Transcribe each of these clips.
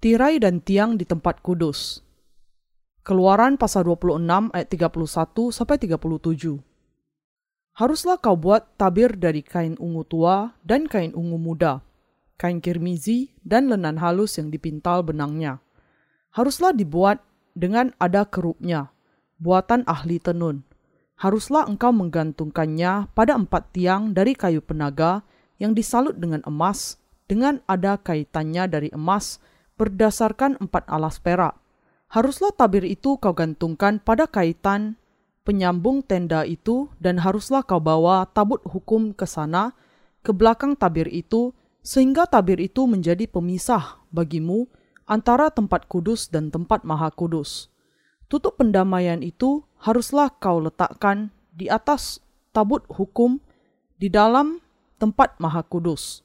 Tirai dan tiang di tempat kudus. Keluaran pasal 26 ayat 31 sampai 37. Haruslah kau buat tabir dari kain ungu tua dan kain ungu muda, kain kirmizi dan lenan halus yang dipintal benangnya. Haruslah dibuat dengan ada kerupnya, buatan ahli tenun. Haruslah engkau menggantungkannya pada empat tiang dari kayu penaga yang disalut dengan emas, dengan ada kaitannya dari emas, berdasarkan empat alas perak. Haruslah tabir itu kau gantungkan pada kaitan penyambung tenda itu dan haruslah kau bawa tabut hukum ke sana, ke belakang tabir itu, sehingga tabir itu menjadi pemisah bagimu antara tempat kudus dan tempat maha kudus. Tutup pendamaian itu haruslah kau letakkan di atas tabut hukum di dalam tempat maha kudus.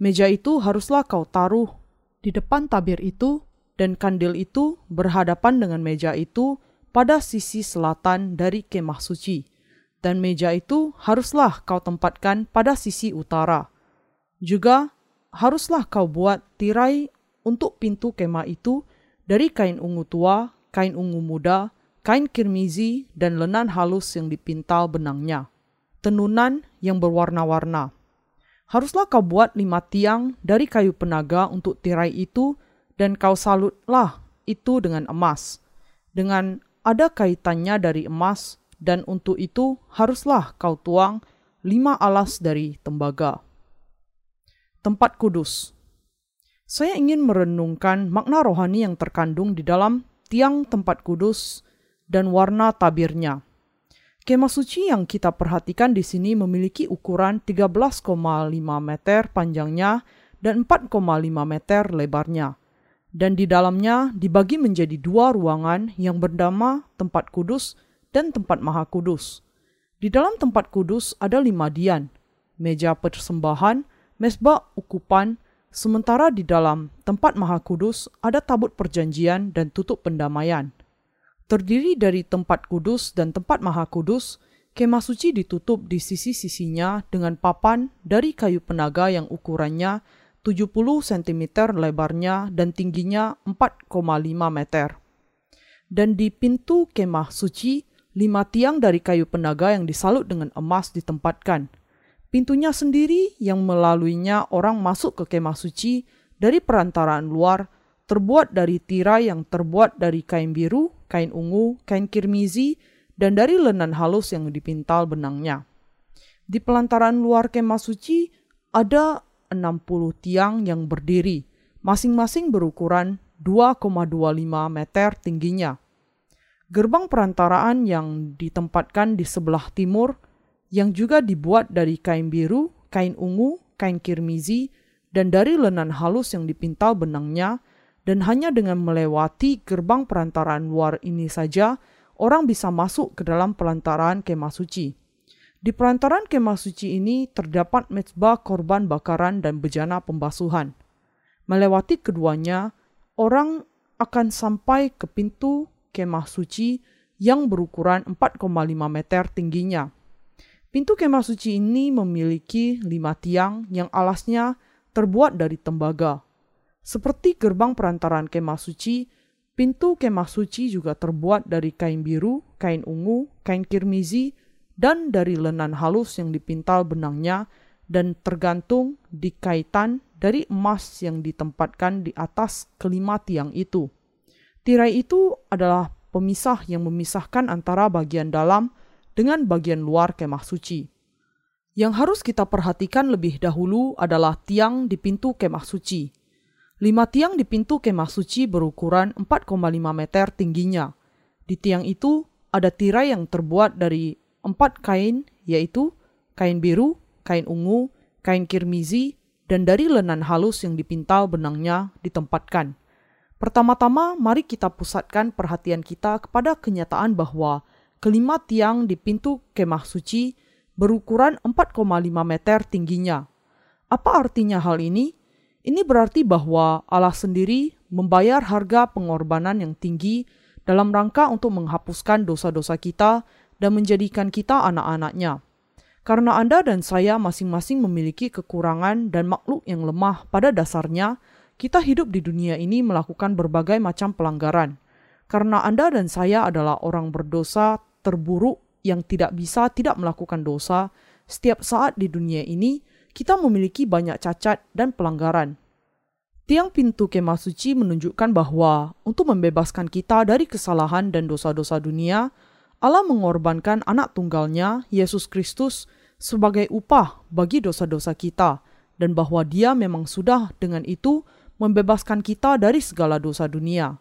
Meja itu haruslah kau taruh di depan tabir itu, dan kandil itu berhadapan dengan meja itu pada sisi selatan dari kemah suci, dan meja itu haruslah kau tempatkan pada sisi utara. Juga haruslah kau buat tirai untuk pintu kemah itu dari kain ungu tua, kain ungu muda, kain kirmizi, dan lenan halus yang dipintal benangnya. Tenunan yang berwarna-warna Haruslah kau buat lima tiang dari kayu penaga untuk tirai itu, dan kau salutlah itu dengan emas, dengan ada kaitannya dari emas, dan untuk itu haruslah kau tuang lima alas dari tembaga. Tempat kudus Saya ingin merenungkan makna rohani yang terkandung di dalam tiang tempat kudus dan warna tabirnya. Kemah suci yang kita perhatikan di sini memiliki ukuran 13,5 meter panjangnya dan 4,5 meter lebarnya. Dan di dalamnya dibagi menjadi dua ruangan yang bernama tempat kudus dan tempat maha kudus. Di dalam tempat kudus ada lima dian, meja persembahan, mesbah ukupan, sementara di dalam tempat maha kudus ada tabut perjanjian dan tutup pendamaian. Terdiri dari tempat kudus dan tempat maha kudus, kemah suci ditutup di sisi-sisinya dengan papan dari kayu penaga yang ukurannya 70 cm lebarnya dan tingginya 4,5 meter. Dan di pintu kemah suci, lima tiang dari kayu penaga yang disalut dengan emas ditempatkan. Pintunya sendiri yang melaluinya orang masuk ke kemah suci dari perantaraan luar terbuat dari tirai yang terbuat dari kain biru, kain ungu, kain kirmizi, dan dari lenan halus yang dipintal benangnya. Di pelantaran luar kemah suci ada 60 tiang yang berdiri, masing-masing berukuran 2,25 meter tingginya. Gerbang perantaraan yang ditempatkan di sebelah timur yang juga dibuat dari kain biru, kain ungu, kain kirmizi, dan dari lenan halus yang dipintal benangnya dan hanya dengan melewati gerbang perantaraan luar ini saja, orang bisa masuk ke dalam pelantaran kemah suci. Di pelantaran kemah suci ini terdapat mezbah korban bakaran dan bejana pembasuhan. Melewati keduanya, orang akan sampai ke pintu kemah suci yang berukuran 4,5 meter tingginya. Pintu kemah suci ini memiliki lima tiang yang alasnya terbuat dari tembaga. Seperti gerbang perantaran kemah suci, pintu kemah suci juga terbuat dari kain biru, kain ungu, kain kirmizi, dan dari lenan halus yang dipintal benangnya dan tergantung di kaitan dari emas yang ditempatkan di atas kelima tiang itu. Tirai itu adalah pemisah yang memisahkan antara bagian dalam dengan bagian luar kemah suci. Yang harus kita perhatikan lebih dahulu adalah tiang di pintu kemah suci. Lima tiang di pintu kemah suci berukuran 4,5 meter tingginya. Di tiang itu ada tirai yang terbuat dari empat kain, yaitu kain biru, kain ungu, kain kirmizi, dan dari lenan halus yang dipintal benangnya ditempatkan. Pertama-tama, mari kita pusatkan perhatian kita kepada kenyataan bahwa kelima tiang di pintu kemah suci berukuran 4,5 meter tingginya. Apa artinya hal ini? Ini berarti bahwa Allah sendiri membayar harga pengorbanan yang tinggi dalam rangka untuk menghapuskan dosa-dosa kita dan menjadikan kita anak-anaknya. Karena Anda dan saya masing-masing memiliki kekurangan dan makhluk yang lemah pada dasarnya kita hidup di dunia ini melakukan berbagai macam pelanggaran. Karena Anda dan saya adalah orang berdosa terburuk yang tidak bisa tidak melakukan dosa, setiap saat di dunia ini kita memiliki banyak cacat dan pelanggaran. Tiang pintu kemah suci menunjukkan bahwa untuk membebaskan kita dari kesalahan dan dosa-dosa dunia, Allah mengorbankan anak tunggalnya, Yesus Kristus, sebagai upah bagi dosa-dosa kita, dan bahwa dia memang sudah dengan itu membebaskan kita dari segala dosa dunia.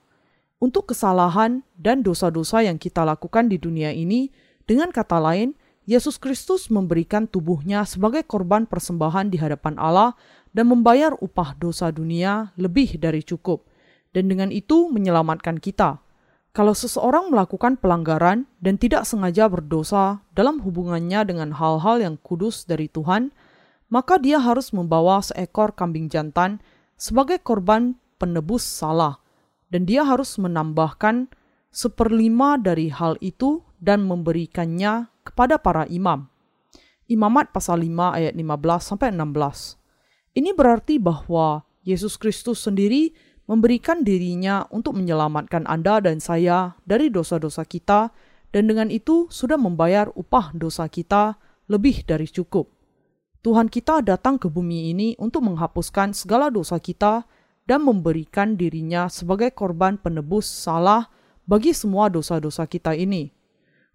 Untuk kesalahan dan dosa-dosa yang kita lakukan di dunia ini, dengan kata lain, Yesus Kristus memberikan tubuhnya sebagai korban persembahan di hadapan Allah dan membayar upah dosa dunia lebih dari cukup, dan dengan itu menyelamatkan kita. Kalau seseorang melakukan pelanggaran dan tidak sengaja berdosa dalam hubungannya dengan hal-hal yang kudus dari Tuhan, maka dia harus membawa seekor kambing jantan sebagai korban penebus salah, dan dia harus menambahkan seperlima dari hal itu dan memberikannya kepada para imam. Imamat pasal 5 ayat 15 sampai 16. Ini berarti bahwa Yesus Kristus sendiri memberikan dirinya untuk menyelamatkan Anda dan saya dari dosa-dosa kita dan dengan itu sudah membayar upah dosa kita lebih dari cukup. Tuhan kita datang ke bumi ini untuk menghapuskan segala dosa kita dan memberikan dirinya sebagai korban penebus salah bagi semua dosa-dosa kita ini.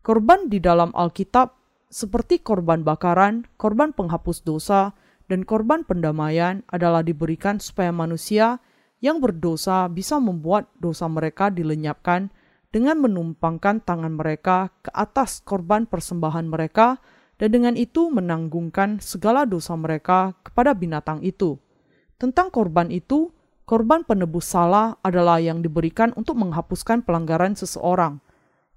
Korban di dalam Alkitab seperti korban bakaran, korban penghapus dosa, dan korban pendamaian adalah diberikan supaya manusia yang berdosa bisa membuat dosa mereka dilenyapkan dengan menumpangkan tangan mereka ke atas korban persembahan mereka dan dengan itu menanggungkan segala dosa mereka kepada binatang itu. Tentang korban itu, korban penebus salah adalah yang diberikan untuk menghapuskan pelanggaran seseorang.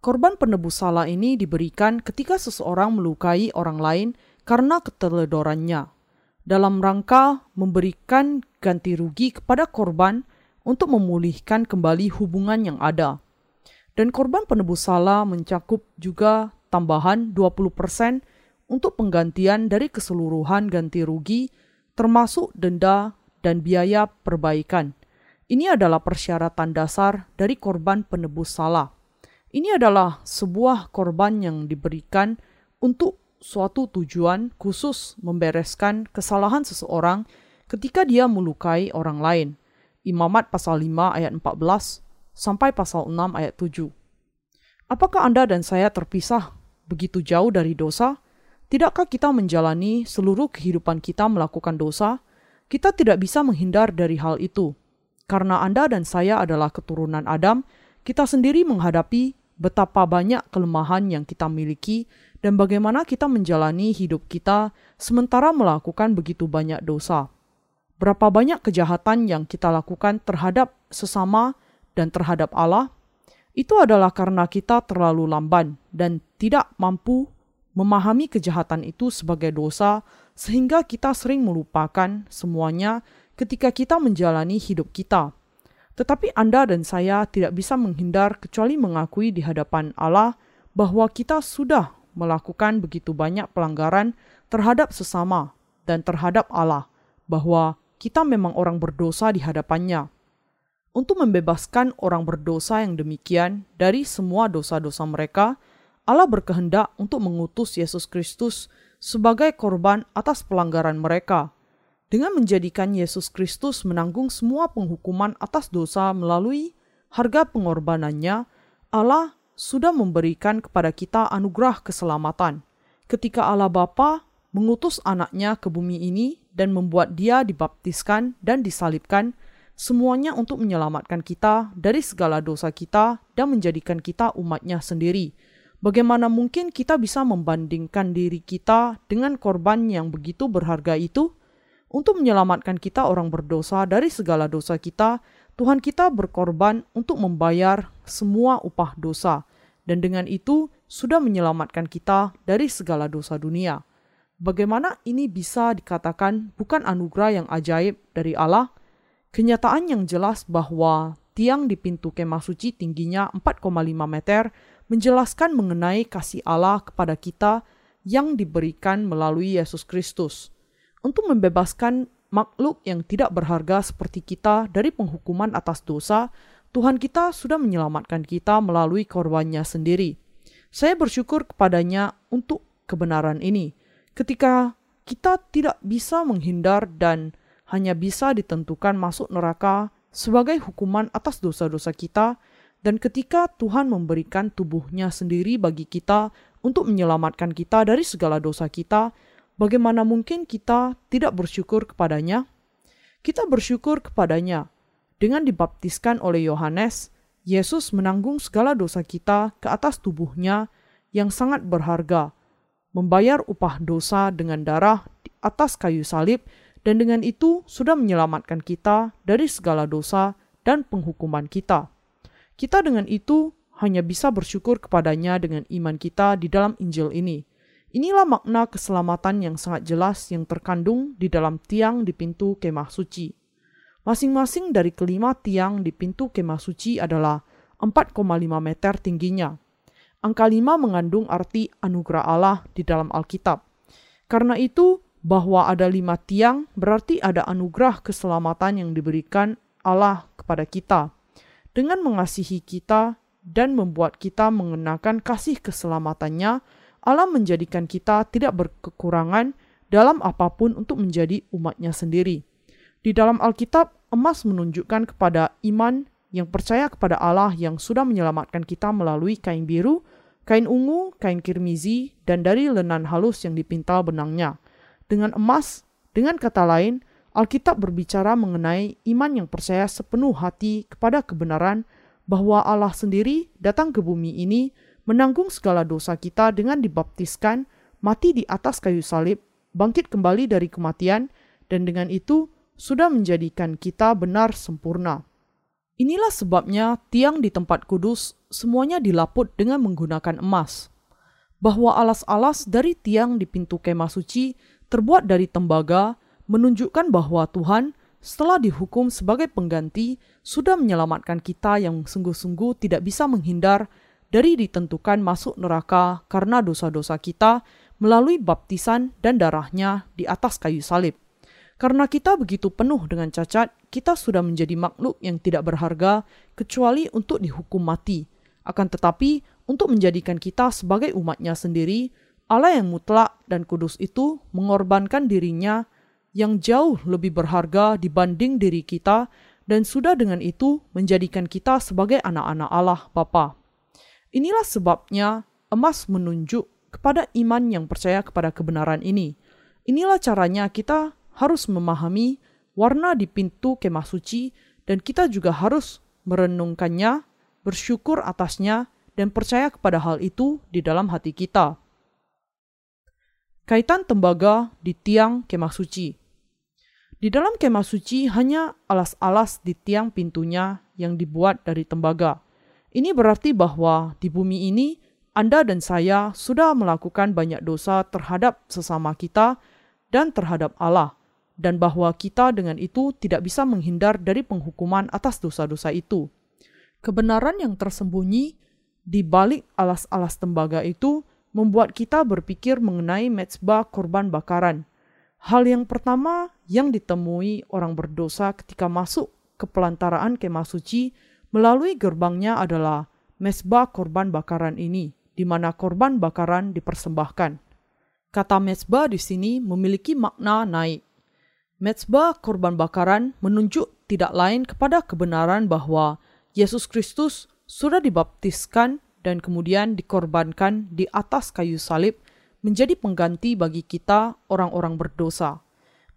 Korban penebus salah ini diberikan ketika seseorang melukai orang lain karena keteledorannya, dalam rangka memberikan ganti rugi kepada korban untuk memulihkan kembali hubungan yang ada. Dan korban penebus salah mencakup juga tambahan 20% untuk penggantian dari keseluruhan ganti rugi termasuk denda dan biaya perbaikan. Ini adalah persyaratan dasar dari korban penebus salah. Ini adalah sebuah korban yang diberikan untuk suatu tujuan khusus membereskan kesalahan seseorang ketika dia melukai orang lain. Imamat pasal 5 ayat 14 sampai pasal 6 ayat 7. Apakah Anda dan saya terpisah begitu jauh dari dosa? Tidakkah kita menjalani seluruh kehidupan kita melakukan dosa? Kita tidak bisa menghindar dari hal itu. Karena Anda dan saya adalah keturunan Adam, kita sendiri menghadapi betapa banyak kelemahan yang kita miliki dan bagaimana kita menjalani hidup kita sementara melakukan begitu banyak dosa. Berapa banyak kejahatan yang kita lakukan terhadap sesama dan terhadap Allah, itu adalah karena kita terlalu lamban dan tidak mampu memahami kejahatan itu sebagai dosa, sehingga kita sering melupakan semuanya ketika kita menjalani hidup kita. Tetapi Anda dan saya tidak bisa menghindar kecuali mengakui di hadapan Allah bahwa kita sudah melakukan begitu banyak pelanggaran terhadap sesama dan terhadap Allah, bahwa kita memang orang berdosa di hadapannya. Untuk membebaskan orang berdosa yang demikian dari semua dosa-dosa mereka, Allah berkehendak untuk mengutus Yesus Kristus sebagai korban atas pelanggaran mereka dengan menjadikan Yesus Kristus menanggung semua penghukuman atas dosa melalui harga pengorbanannya, Allah sudah memberikan kepada kita anugerah keselamatan. Ketika Allah Bapa mengutus anaknya ke bumi ini dan membuat dia dibaptiskan dan disalibkan, semuanya untuk menyelamatkan kita dari segala dosa kita dan menjadikan kita umatnya sendiri. Bagaimana mungkin kita bisa membandingkan diri kita dengan korban yang begitu berharga itu? Untuk menyelamatkan kita orang berdosa dari segala dosa kita, Tuhan kita berkorban untuk membayar semua upah dosa, dan dengan itu sudah menyelamatkan kita dari segala dosa dunia. Bagaimana ini bisa dikatakan bukan anugerah yang ajaib dari Allah? Kenyataan yang jelas bahwa tiang di pintu kemah suci tingginya 4,5 meter menjelaskan mengenai kasih Allah kepada kita yang diberikan melalui Yesus Kristus. Untuk membebaskan makhluk yang tidak berharga seperti kita dari penghukuman atas dosa, Tuhan kita sudah menyelamatkan kita melalui korbannya sendiri. Saya bersyukur kepadanya untuk kebenaran ini. Ketika kita tidak bisa menghindar dan hanya bisa ditentukan masuk neraka sebagai hukuman atas dosa-dosa kita, dan ketika Tuhan memberikan tubuhnya sendiri bagi kita untuk menyelamatkan kita dari segala dosa kita, bagaimana mungkin kita tidak bersyukur kepadanya? Kita bersyukur kepadanya. Dengan dibaptiskan oleh Yohanes, Yesus menanggung segala dosa kita ke atas tubuhnya yang sangat berharga, membayar upah dosa dengan darah di atas kayu salib, dan dengan itu sudah menyelamatkan kita dari segala dosa dan penghukuman kita. Kita dengan itu hanya bisa bersyukur kepadanya dengan iman kita di dalam Injil ini. Inilah makna keselamatan yang sangat jelas yang terkandung di dalam tiang di pintu kemah suci. Masing-masing dari kelima tiang di pintu kemah suci adalah 4,5 meter tingginya. Angka 5 mengandung arti anugerah Allah di dalam Alkitab. Karena itu, bahwa ada lima tiang berarti ada anugerah keselamatan yang diberikan Allah kepada kita. Dengan mengasihi kita dan membuat kita mengenakan kasih keselamatannya, Allah menjadikan kita tidak berkekurangan dalam apa pun untuk menjadi umatnya sendiri. Di dalam Alkitab, emas menunjukkan kepada iman yang percaya kepada Allah yang sudah menyelamatkan kita melalui kain biru, kain ungu, kain kirmizi, dan dari lenan halus yang dipintal benangnya. Dengan emas, dengan kata lain, Alkitab berbicara mengenai iman yang percaya sepenuh hati kepada kebenaran bahwa Allah sendiri datang ke bumi ini menanggung segala dosa kita dengan dibaptiskan, mati di atas kayu salib, bangkit kembali dari kematian, dan dengan itu sudah menjadikan kita benar sempurna. Inilah sebabnya tiang di tempat kudus semuanya dilaput dengan menggunakan emas. Bahwa alas-alas dari tiang di pintu kemah suci terbuat dari tembaga menunjukkan bahwa Tuhan setelah dihukum sebagai pengganti sudah menyelamatkan kita yang sungguh-sungguh tidak bisa menghindar dari ditentukan masuk neraka karena dosa-dosa kita melalui baptisan dan darahnya di atas kayu salib. Karena kita begitu penuh dengan cacat, kita sudah menjadi makhluk yang tidak berharga kecuali untuk dihukum mati. Akan tetapi, untuk menjadikan kita sebagai umatnya sendiri, Allah yang mutlak dan kudus itu mengorbankan dirinya yang jauh lebih berharga dibanding diri kita dan sudah dengan itu menjadikan kita sebagai anak-anak Allah Bapa. Inilah sebabnya emas menunjuk kepada iman yang percaya kepada kebenaran ini. Inilah caranya kita harus memahami warna di pintu kemah suci dan kita juga harus merenungkannya, bersyukur atasnya, dan percaya kepada hal itu di dalam hati kita. Kaitan tembaga di tiang kemah suci Di dalam kemah suci hanya alas-alas di tiang pintunya yang dibuat dari tembaga. Ini berarti bahwa di bumi ini Anda dan saya sudah melakukan banyak dosa terhadap sesama kita dan terhadap Allah, dan bahwa kita dengan itu tidak bisa menghindar dari penghukuman atas dosa-dosa itu. Kebenaran yang tersembunyi di balik alas-alas tembaga itu membuat kita berpikir mengenai mezbah korban bakaran. Hal yang pertama yang ditemui orang berdosa ketika masuk ke pelantaraan kemah suci melalui gerbangnya adalah mesbah korban bakaran ini, di mana korban bakaran dipersembahkan. Kata mesbah di sini memiliki makna naik. Mesbah korban bakaran menunjuk tidak lain kepada kebenaran bahwa Yesus Kristus sudah dibaptiskan dan kemudian dikorbankan di atas kayu salib menjadi pengganti bagi kita orang-orang berdosa.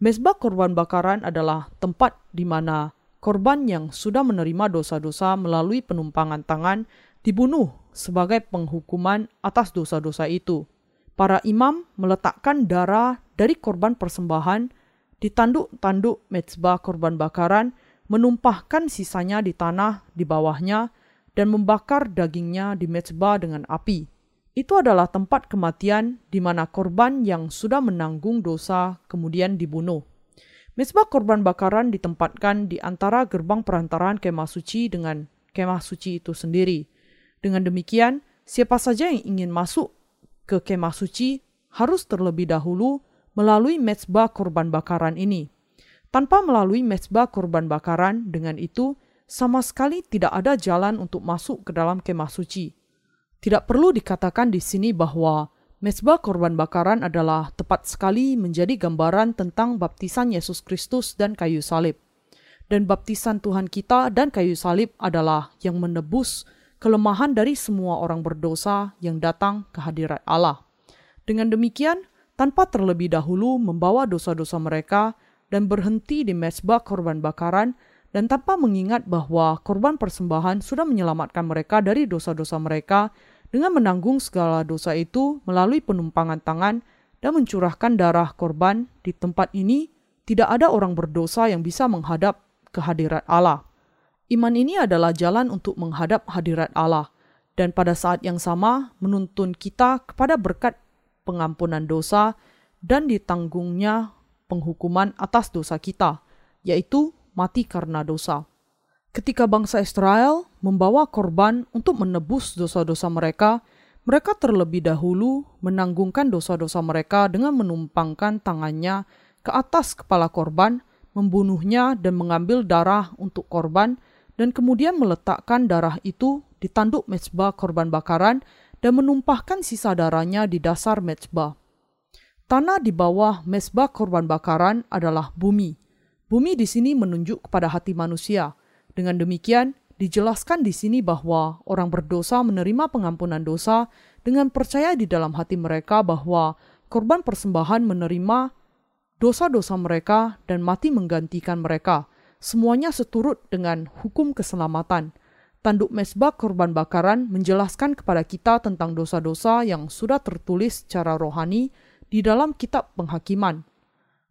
Mesbah korban bakaran adalah tempat di mana korban yang sudah menerima dosa-dosa melalui penumpangan tangan dibunuh sebagai penghukuman atas dosa-dosa itu. Para imam meletakkan darah dari korban persembahan di tanduk-tanduk mezbah korban bakaran, menumpahkan sisanya di tanah di bawahnya, dan membakar dagingnya di mezbah dengan api. Itu adalah tempat kematian di mana korban yang sudah menanggung dosa kemudian dibunuh. Mesbah korban bakaran ditempatkan di antara gerbang perantaraan kemah suci dengan kemah suci itu sendiri. Dengan demikian, siapa saja yang ingin masuk ke kemah suci harus terlebih dahulu melalui mesbah korban bakaran ini. Tanpa melalui mezbah korban bakaran, dengan itu sama sekali tidak ada jalan untuk masuk ke dalam kemah suci. Tidak perlu dikatakan di sini bahwa mezbah korban bakaran adalah tepat sekali menjadi gambaran tentang baptisan Yesus Kristus dan kayu salib. Dan baptisan Tuhan kita dan kayu salib adalah yang menebus kelemahan dari semua orang berdosa yang datang ke hadirat Allah. Dengan demikian, tanpa terlebih dahulu membawa dosa-dosa mereka dan berhenti di mezbah korban bakaran, dan tanpa mengingat bahwa korban persembahan sudah menyelamatkan mereka dari dosa-dosa mereka, dengan menanggung segala dosa itu melalui penumpangan tangan dan mencurahkan darah korban di tempat ini, tidak ada orang berdosa yang bisa menghadap ke hadirat Allah. Iman ini adalah jalan untuk menghadap hadirat Allah, dan pada saat yang sama menuntun kita kepada berkat pengampunan dosa dan ditanggungnya penghukuman atas dosa kita, yaitu mati karena dosa. Ketika bangsa Israel membawa korban untuk menebus dosa-dosa mereka, mereka terlebih dahulu menanggungkan dosa-dosa mereka dengan menumpangkan tangannya ke atas kepala korban, membunuhnya dan mengambil darah untuk korban, dan kemudian meletakkan darah itu di tanduk mezbah korban bakaran dan menumpahkan sisa darahnya di dasar mezbah. Tanah di bawah mezbah korban bakaran adalah bumi. Bumi di sini menunjuk kepada hati manusia, dengan demikian, dijelaskan di sini bahwa orang berdosa menerima pengampunan dosa dengan percaya di dalam hati mereka bahwa korban persembahan menerima dosa-dosa mereka dan mati menggantikan mereka. Semuanya seturut dengan hukum keselamatan. Tanduk mesbah korban bakaran menjelaskan kepada kita tentang dosa-dosa yang sudah tertulis secara rohani di dalam kitab penghakiman.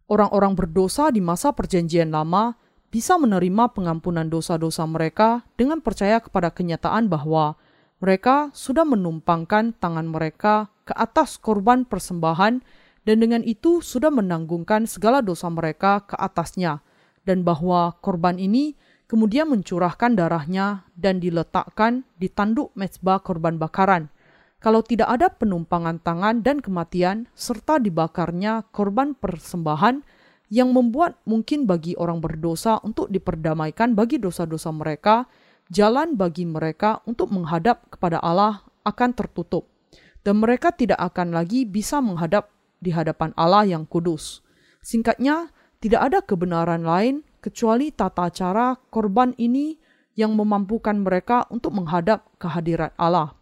Orang-orang berdosa di masa Perjanjian Lama bisa menerima pengampunan dosa-dosa mereka dengan percaya kepada kenyataan bahwa mereka sudah menumpangkan tangan mereka ke atas korban persembahan dan dengan itu sudah menanggungkan segala dosa mereka ke atasnya dan bahwa korban ini kemudian mencurahkan darahnya dan diletakkan di tanduk mezbah korban bakaran. Kalau tidak ada penumpangan tangan dan kematian serta dibakarnya korban persembahan, yang membuat mungkin bagi orang berdosa untuk diperdamaikan bagi dosa-dosa mereka, jalan bagi mereka untuk menghadap kepada Allah akan tertutup, dan mereka tidak akan lagi bisa menghadap di hadapan Allah yang kudus. Singkatnya, tidak ada kebenaran lain kecuali tata cara korban ini yang memampukan mereka untuk menghadap kehadirat Allah.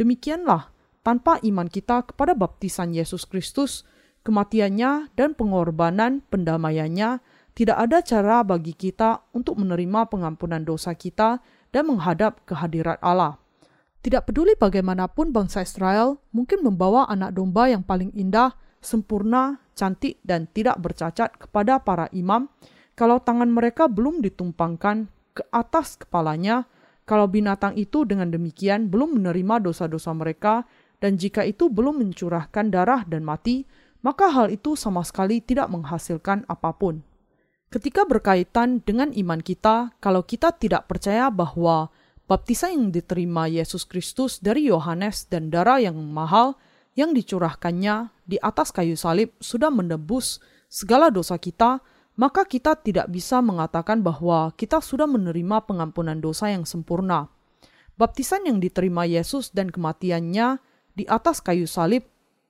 Demikianlah, tanpa iman kita kepada baptisan Yesus Kristus, kematiannya dan pengorbanan pendamaiannya, tidak ada cara bagi kita untuk menerima pengampunan dosa kita dan menghadap kehadirat Allah. Tidak peduli bagaimanapun bangsa Israel mungkin membawa anak domba yang paling indah, sempurna, cantik, dan tidak bercacat kepada para imam, kalau tangan mereka belum ditumpangkan ke atas kepalanya, kalau binatang itu dengan demikian belum menerima dosa-dosa mereka, dan jika itu belum mencurahkan darah dan mati, maka hal itu sama sekali tidak menghasilkan apa pun. Ketika berkaitan dengan iman kita, kalau kita tidak percaya bahwa baptisan yang diterima Yesus Kristus dari Yohanes dan darah yang mahal yang dicurahkannya di atas kayu salib sudah menebus segala dosa kita, maka kita tidak bisa mengatakan bahwa kita sudah menerima pengampunan dosa yang sempurna. Baptisan yang diterima Yesus dan kematiannya di atas kayu salib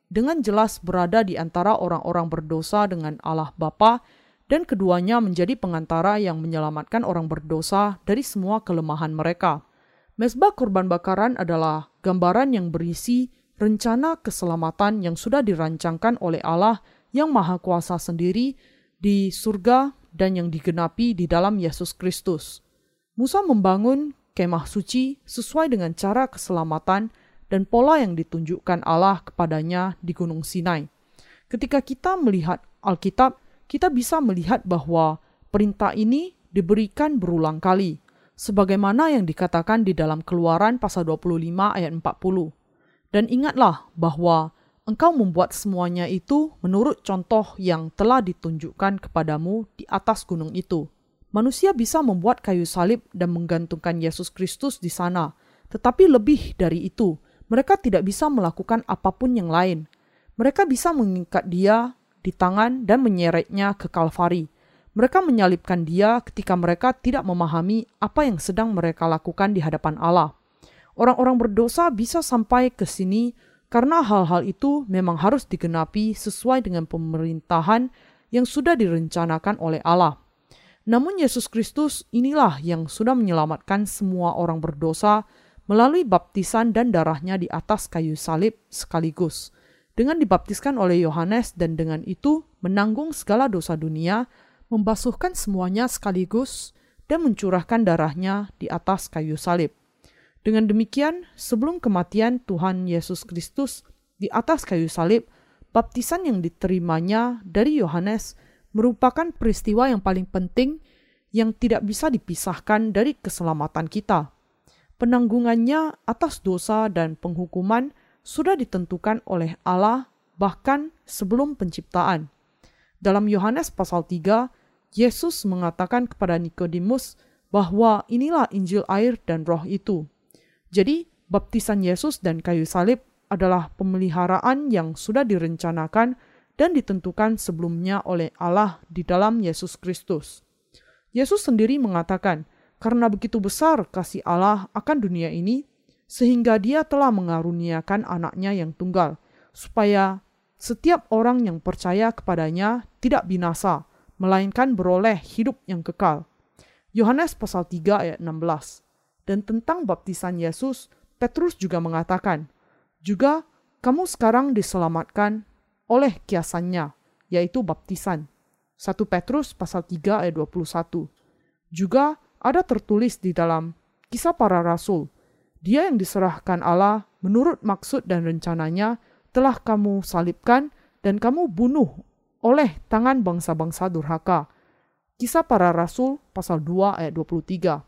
dengan jelas berada di antara orang-orang berdosa dengan Allah Bapa dan keduanya menjadi pengantara yang menyelamatkan orang berdosa dari semua kelemahan mereka. Mesbah kurban bakaran adalah gambaran yang berisi rencana keselamatan yang sudah dirancangkan oleh Allah yang Maha Kuasa sendiri di surga dan yang digenapi di dalam Yesus Kristus. Musa membangun kemah suci sesuai dengan cara keselamatan dan pola yang ditunjukkan Allah kepadanya di Gunung Sinai. Ketika kita melihat Alkitab, kita bisa melihat bahwa perintah ini diberikan berulang kali, sebagaimana yang dikatakan di dalam Keluaran pasal 25 ayat 40. Dan ingatlah bahwa engkau membuat semuanya itu menurut contoh yang telah ditunjukkan kepadamu di atas gunung itu. Manusia bisa membuat kayu salib dan menggantungkan Yesus Kristus di sana, tetapi lebih dari itu, mereka tidak bisa melakukan apa pun yang lain. Mereka bisa mengikat dia di tangan dan menyeretnya ke Kalvari. Mereka menyalibkan dia ketika mereka tidak memahami apa yang sedang mereka lakukan di hadapan Allah. Orang-orang berdosa bisa sampai ke sini karena hal-hal itu memang harus digenapi sesuai dengan pemerintahan yang sudah direncanakan oleh Allah. Namun Yesus Kristus inilah yang sudah menyelamatkan semua orang berdosa melalui baptisan dan darahnya di atas kayu salib sekaligus. Dengan dibaptiskan oleh Yohanes dan dengan itu menanggung segala dosa dunia, membasuhkan semuanya sekaligus, dan mencurahkan darahnya di atas kayu salib. Dengan demikian, sebelum kematian Tuhan Yesus Kristus di atas kayu salib, baptisan yang diterimanya dari Yohanes merupakan peristiwa yang paling penting yang tidak bisa dipisahkan dari keselamatan kita. Penanggungannya atas dosa dan penghukuman sudah ditentukan oleh Allah bahkan sebelum penciptaan. Dalam Yohanes pasal 3, Yesus mengatakan kepada Nikodemus bahwa inilah Injil air dan roh itu. Jadi, baptisan Yesus dan kayu salib adalah pemeliharaan yang sudah direncanakan dan ditentukan sebelumnya oleh Allah di dalam Yesus Kristus. Yesus sendiri mengatakan, "Karena begitu besar kasih Allah akan dunia ini, sehingga dia telah mengaruniakan anaknya yang tunggal, supaya setiap orang yang percaya kepadanya tidak binasa, melainkan beroleh hidup yang kekal. Yohanes pasal 3 ayat 16. Dan tentang baptisan Yesus, Petrus juga mengatakan, juga kamu sekarang diselamatkan oleh kiasannya, yaitu baptisan. 1 Petrus pasal 3 ayat 21. Juga ada tertulis di dalam kisah para rasul dia yang diserahkan Allah menurut maksud dan rencananya telah kamu salibkan dan kamu bunuh oleh tangan bangsa-bangsa durhaka. Kisah para Rasul pasal 2 ayat 23.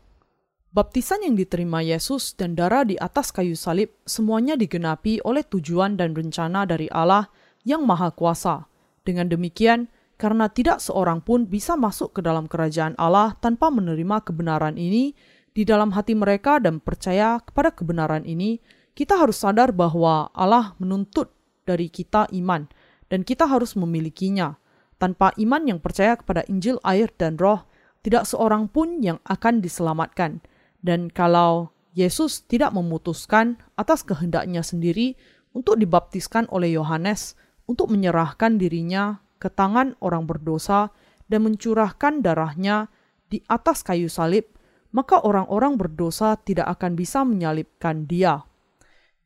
Baptisan yang diterima Yesus dan darah di atas kayu salib semuanya digenapi oleh tujuan dan rencana dari Allah yang Maha Kuasa. Dengan demikian, karena tidak seorang pun bisa masuk ke dalam kerajaan Allah tanpa menerima kebenaran ini, di dalam hati mereka dan percaya kepada kebenaran ini, kita harus sadar bahwa Allah menuntut dari kita iman, dan kita harus memilikinya. Tanpa iman yang percaya kepada Injil, air, dan Roh, tidak seorang pun yang akan diselamatkan. Dan kalau Yesus tidak memutuskan atas kehendaknya sendiri untuk dibaptiskan oleh Yohanes, untuk menyerahkan dirinya ke tangan orang berdosa dan mencurahkan darahnya di atas kayu salib, maka orang-orang berdosa tidak akan bisa menyalibkan dia.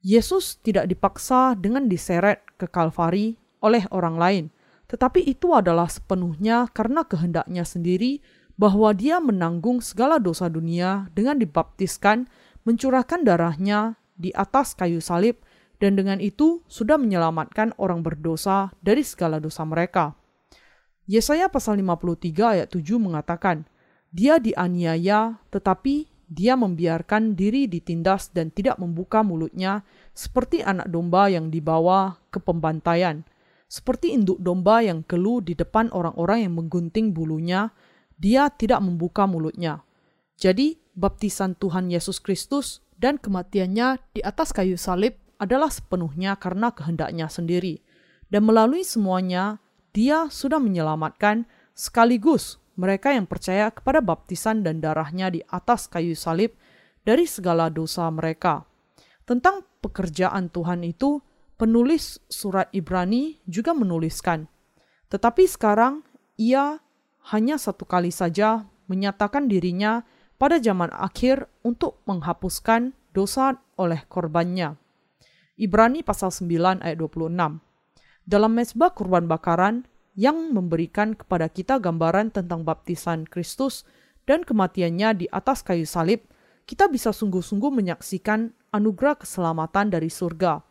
Yesus tidak dipaksa dengan diseret ke Kalvari oleh orang lain, tetapi itu adalah sepenuhnya karena kehendaknya sendiri bahwa dia menanggung segala dosa dunia dengan dibaptiskan, mencurahkan darahnya di atas kayu salib, dan dengan itu sudah menyelamatkan orang berdosa dari segala dosa mereka. Yesaya pasal 53 ayat 7 mengatakan, dia dianiaya, tetapi dia membiarkan diri ditindas dan tidak membuka mulutnya, seperti anak domba yang dibawa ke pembantaian. Seperti induk domba yang keluh di depan orang-orang yang menggunting bulunya, dia tidak membuka mulutnya. Jadi, baptisan Tuhan Yesus Kristus dan kematiannya di atas kayu salib adalah sepenuhnya karena kehendaknya sendiri. Dan melalui semuanya, dia sudah menyelamatkan sekaligus mereka yang percaya kepada baptisan dan darahnya di atas kayu salib dari segala dosa mereka. Tentang pekerjaan Tuhan itu, penulis surat Ibrani juga menuliskan, tetapi sekarang ia hanya satu kali saja menyatakan dirinya pada zaman akhir untuk menghapuskan dosa oleh korbannya. Ibrani pasal 9 ayat 26. Dalam mesbah kurban bakaran, yang memberikan kepada kita gambaran tentang baptisan Kristus dan kematiannya di atas kayu salib, kita bisa sungguh-sungguh menyaksikan anugerah keselamatan dari surga.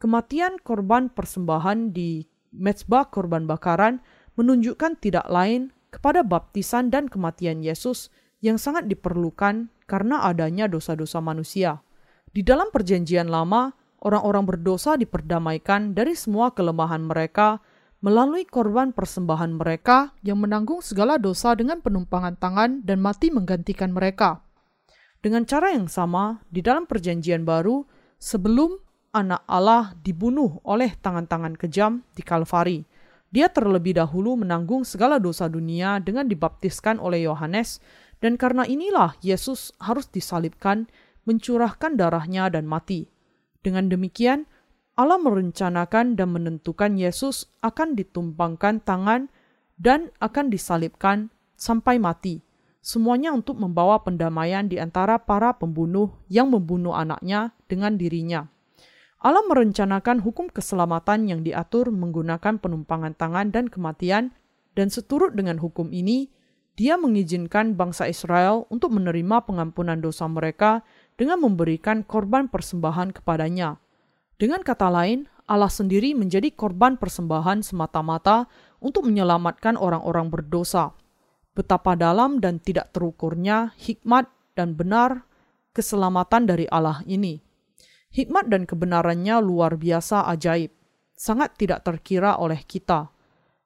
Kematian korban persembahan di mezbah korban bakaran menunjukkan tidak lain kepada baptisan dan kematian Yesus yang sangat diperlukan karena adanya dosa-dosa manusia. Di dalam Perjanjian Lama, orang-orang berdosa diperdamaikan dari semua kelemahan mereka melalui korban persembahan mereka yang menanggung segala dosa dengan penumpangan tangan dan mati menggantikan mereka. Dengan cara yang sama, di dalam Perjanjian Baru, sebelum Anak Allah dibunuh oleh tangan-tangan kejam di Kalvari, Dia terlebih dahulu menanggung segala dosa dunia dengan dibaptiskan oleh Yohanes, dan karena inilah Yesus harus disalibkan, mencurahkan darahnya, dan mati. Dengan demikian, Allah merencanakan dan menentukan Yesus akan ditumpangkan tangan dan akan disalibkan sampai mati. Semuanya untuk membawa pendamaian di antara para pembunuh yang membunuh anaknya dengan dirinya. Allah merencanakan hukum keselamatan yang diatur menggunakan penumpangan tangan dan kematian, dan seturut dengan hukum ini, dia mengizinkan bangsa Israel untuk menerima pengampunan dosa mereka dengan memberikan korban persembahan kepadanya. Dengan kata lain, Allah sendiri menjadi korban persembahan semata-mata untuk menyelamatkan orang-orang berdosa. Betapa dalam dan tidak terukurnya hikmat dan benar keselamatan dari Allah ini. Hikmat dan kebenarannya luar biasa ajaib, sangat tidak terkira oleh kita.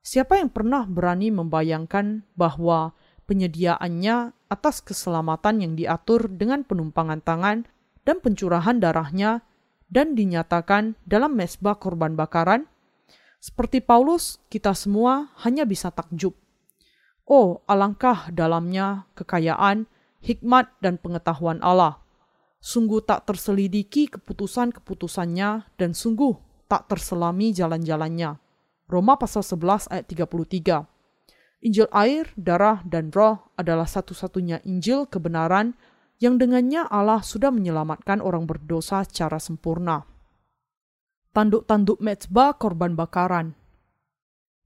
Siapa yang pernah berani membayangkan bahwa penyediaannya atas keselamatan yang diatur dengan penumpangan tangan dan pencurahan darahnya dan dinyatakan dalam mesbah korban bakaran? Seperti Paulus, kita semua hanya bisa takjub. Oh, alangkah dalamnya kekayaan, hikmat, dan pengetahuan Allah sungguh tak terselidiki keputusan-keputusannya dan sungguh tak terselami jalan-jalannya. Roma pasal 11 ayat 33. Injil air, darah, dan roh adalah satu-satunya Injil kebenaran yang dengannya Allah sudah menyelamatkan orang berdosa secara sempurna. Tanduk-tanduk mezbah korban bakaran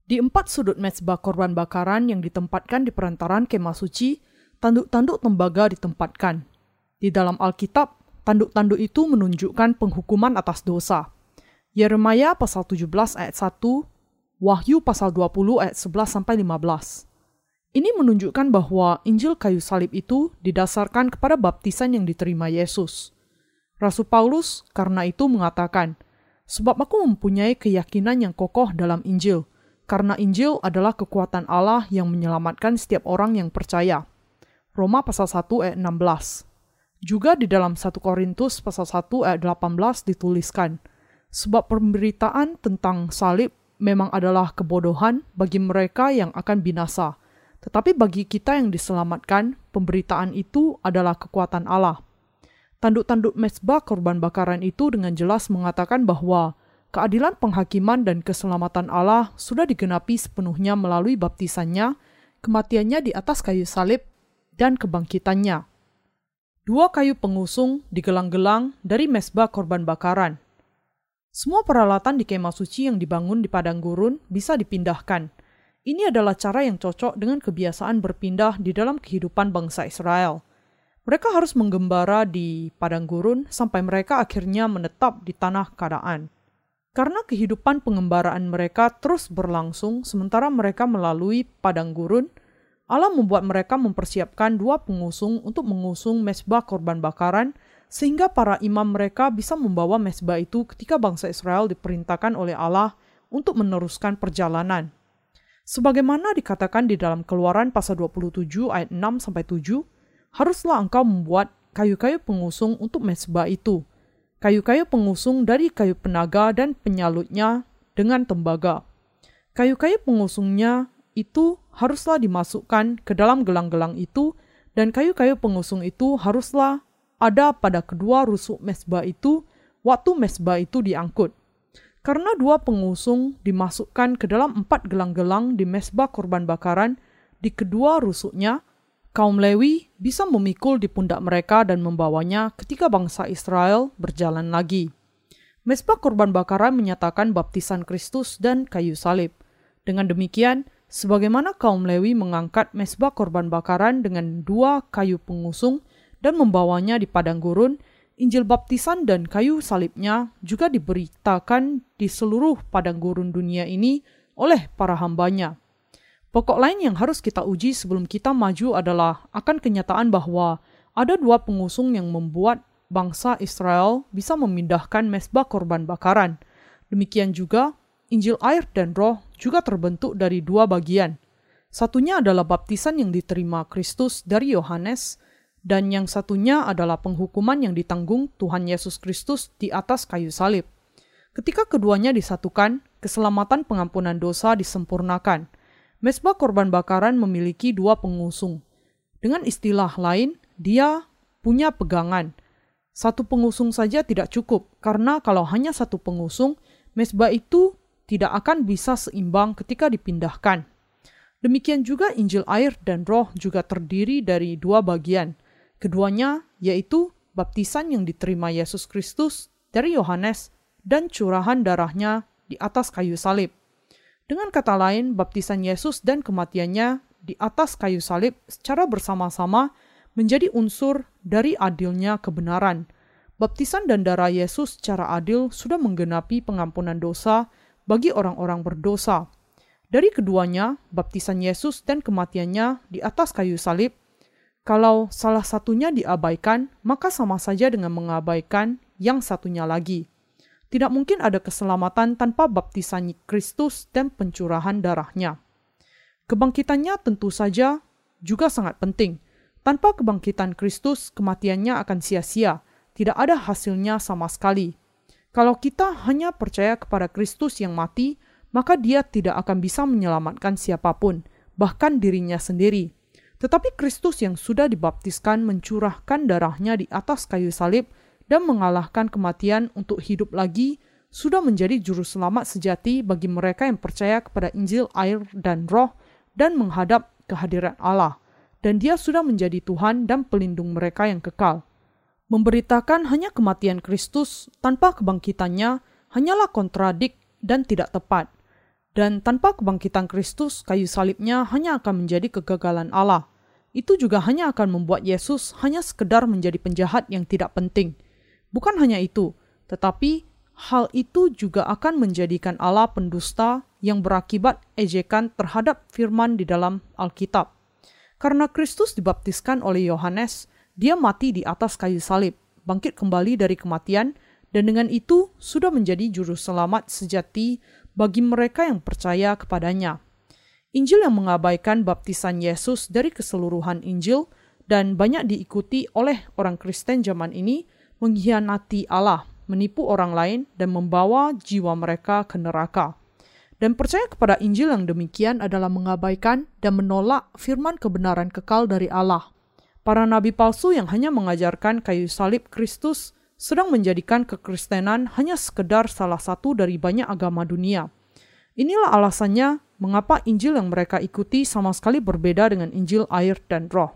Di empat sudut mezbah korban bakaran yang ditempatkan di perantaran kemah suci, tanduk-tanduk tembaga ditempatkan. Di dalam Alkitab, tanduk-tanduk itu menunjukkan penghukuman atas dosa. Yeremia pasal 17 ayat 1, Wahyu pasal 20 ayat 11 sampai 15. Ini menunjukkan bahwa Injil kayu salib itu didasarkan kepada baptisan yang diterima Yesus. Rasul Paulus karena itu mengatakan, "Sebab aku mempunyai keyakinan yang kokoh dalam Injil, karena Injil adalah kekuatan Allah yang menyelamatkan setiap orang yang percaya." Roma pasal 1 ayat 16. Juga di dalam 1 Korintus pasal 1 ayat 18 dituliskan, sebab pemberitaan tentang salib memang adalah kebodohan bagi mereka yang akan binasa. Tetapi bagi kita yang diselamatkan, pemberitaan itu adalah kekuatan Allah. Tanduk-tanduk mesbah korban bakaran itu dengan jelas mengatakan bahwa keadilan penghakiman dan keselamatan Allah sudah digenapi sepenuhnya melalui baptisannya, kematiannya di atas kayu salib, dan kebangkitannya. Dua kayu pengusung digelang-gelang dari mesbah korban bakaran. Semua peralatan di kemah suci yang dibangun di padang gurun bisa dipindahkan. Ini adalah cara yang cocok dengan kebiasaan berpindah di dalam kehidupan bangsa Israel. Mereka harus menggembara di padang gurun sampai mereka akhirnya menetap di tanah keadaan. Karena kehidupan pengembaraan mereka terus berlangsung sementara mereka melalui padang gurun, Allah membuat mereka mempersiapkan dua pengusung untuk mengusung mesbah korban bakaran, sehingga para imam mereka bisa membawa mesbah itu ketika bangsa Israel diperintahkan oleh Allah untuk meneruskan perjalanan. Sebagaimana dikatakan di dalam Keluaran pasal 27 ayat 6 sampai 7, haruslah engkau membuat kayu-kayu pengusung untuk mesbah itu. Kayu-kayu pengusung dari kayu penaga dan penyalutnya dengan tembaga. Kayu-kayu pengusungnya itu haruslah dimasukkan ke dalam gelang-gelang itu dan kayu-kayu pengusung itu haruslah ada pada kedua rusuk mesbah itu waktu mesbah itu diangkut. Karena dua pengusung dimasukkan ke dalam empat gelang-gelang di mesbah korban bakaran di kedua rusuknya, kaum Lewi bisa memikul di pundak mereka dan membawanya ketika bangsa Israel berjalan lagi. Mesbah korban bakaran menyatakan baptisan Kristus dan kayu salib. Dengan demikian, Sebagaimana kaum Lewi mengangkat mesbah korban bakaran dengan dua kayu pengusung dan membawanya di padang gurun, Injil baptisan dan kayu salibnya juga diberitakan di seluruh padang gurun dunia ini oleh para hambanya. Pokok lain yang harus kita uji sebelum kita maju adalah akan kenyataan bahwa ada dua pengusung yang membuat bangsa Israel bisa memindahkan mesbah korban bakaran. Demikian juga Injil air dan roh juga terbentuk dari dua bagian. Satunya adalah baptisan yang diterima Kristus dari Yohanes, dan yang satunya adalah penghukuman yang ditanggung Tuhan Yesus Kristus di atas kayu salib. Ketika keduanya disatukan, keselamatan pengampunan dosa disempurnakan. Mesbah korban bakaran memiliki dua pengusung. Dengan istilah lain, dia punya pegangan. Satu pengusung saja tidak cukup, karena kalau hanya satu pengusung, mesbah itu tidak akan bisa seimbang ketika dipindahkan. Demikian juga Injil air dan roh juga terdiri dari dua bagian. Keduanya yaitu baptisan yang diterima Yesus Kristus dari Yohanes dan curahan darahnya di atas kayu salib. Dengan kata lain, baptisan Yesus dan kematiannya di atas kayu salib secara bersama-sama menjadi unsur dari adilnya kebenaran. Baptisan dan darah Yesus secara adil sudah menggenapi pengampunan dosa bagi orang-orang berdosa. Dari keduanya, baptisan Yesus dan kematiannya di atas kayu salib, kalau salah satunya diabaikan, maka sama saja dengan mengabaikan yang satunya lagi. Tidak mungkin ada keselamatan tanpa baptisan Kristus dan pencurahan darahnya. Kebangkitannya tentu saja juga sangat penting. Tanpa kebangkitan Kristus, kematiannya akan sia-sia, tidak ada hasilnya sama sekali. Kalau kita hanya percaya kepada Kristus yang mati, maka dia tidak akan bisa menyelamatkan siapa pun, bahkan dirinya sendiri. Tetapi Kristus yang sudah dibaptiskan mencurahkan darahnya di atas kayu salib dan mengalahkan kematian untuk hidup lagi, sudah menjadi juru selamat sejati bagi mereka yang percaya kepada Injil, air, dan roh, dan menghadap kehadiran Allah. Dan dia sudah menjadi Tuhan dan pelindung mereka yang kekal. Memberitakan hanya kematian Kristus tanpa kebangkitannya hanyalah kontradik dan tidak tepat. Dan tanpa kebangkitan Kristus, kayu salibnya hanya akan menjadi kegagalan Allah. Itu juga hanya akan membuat Yesus hanya sekedar menjadi penjahat yang tidak penting. Bukan hanya itu, tetapi hal itu juga akan menjadikan Allah pendusta yang berakibat ejekan terhadap firman di dalam Alkitab. Karena Kristus dibaptiskan oleh Yohanes, dia mati di atas kayu salib, bangkit kembali dari kematian, dan dengan itu sudah menjadi juru selamat sejati bagi mereka yang percaya kepadanya. Injil yang mengabaikan baptisan Yesus dari keseluruhan Injil dan banyak diikuti oleh orang Kristen zaman ini mengkhianati Allah, menipu orang lain, dan membawa jiwa mereka ke neraka. Dan percaya kepada Injil yang demikian adalah mengabaikan dan menolak firman kebenaran kekal dari Allah. Para nabi palsu yang hanya mengajarkan kayu salib Kristus sedang menjadikan kekristenan hanya sekedar salah satu dari banyak agama dunia. Inilah alasannya mengapa Injil yang mereka ikuti sama sekali berbeda dengan Injil air dan roh.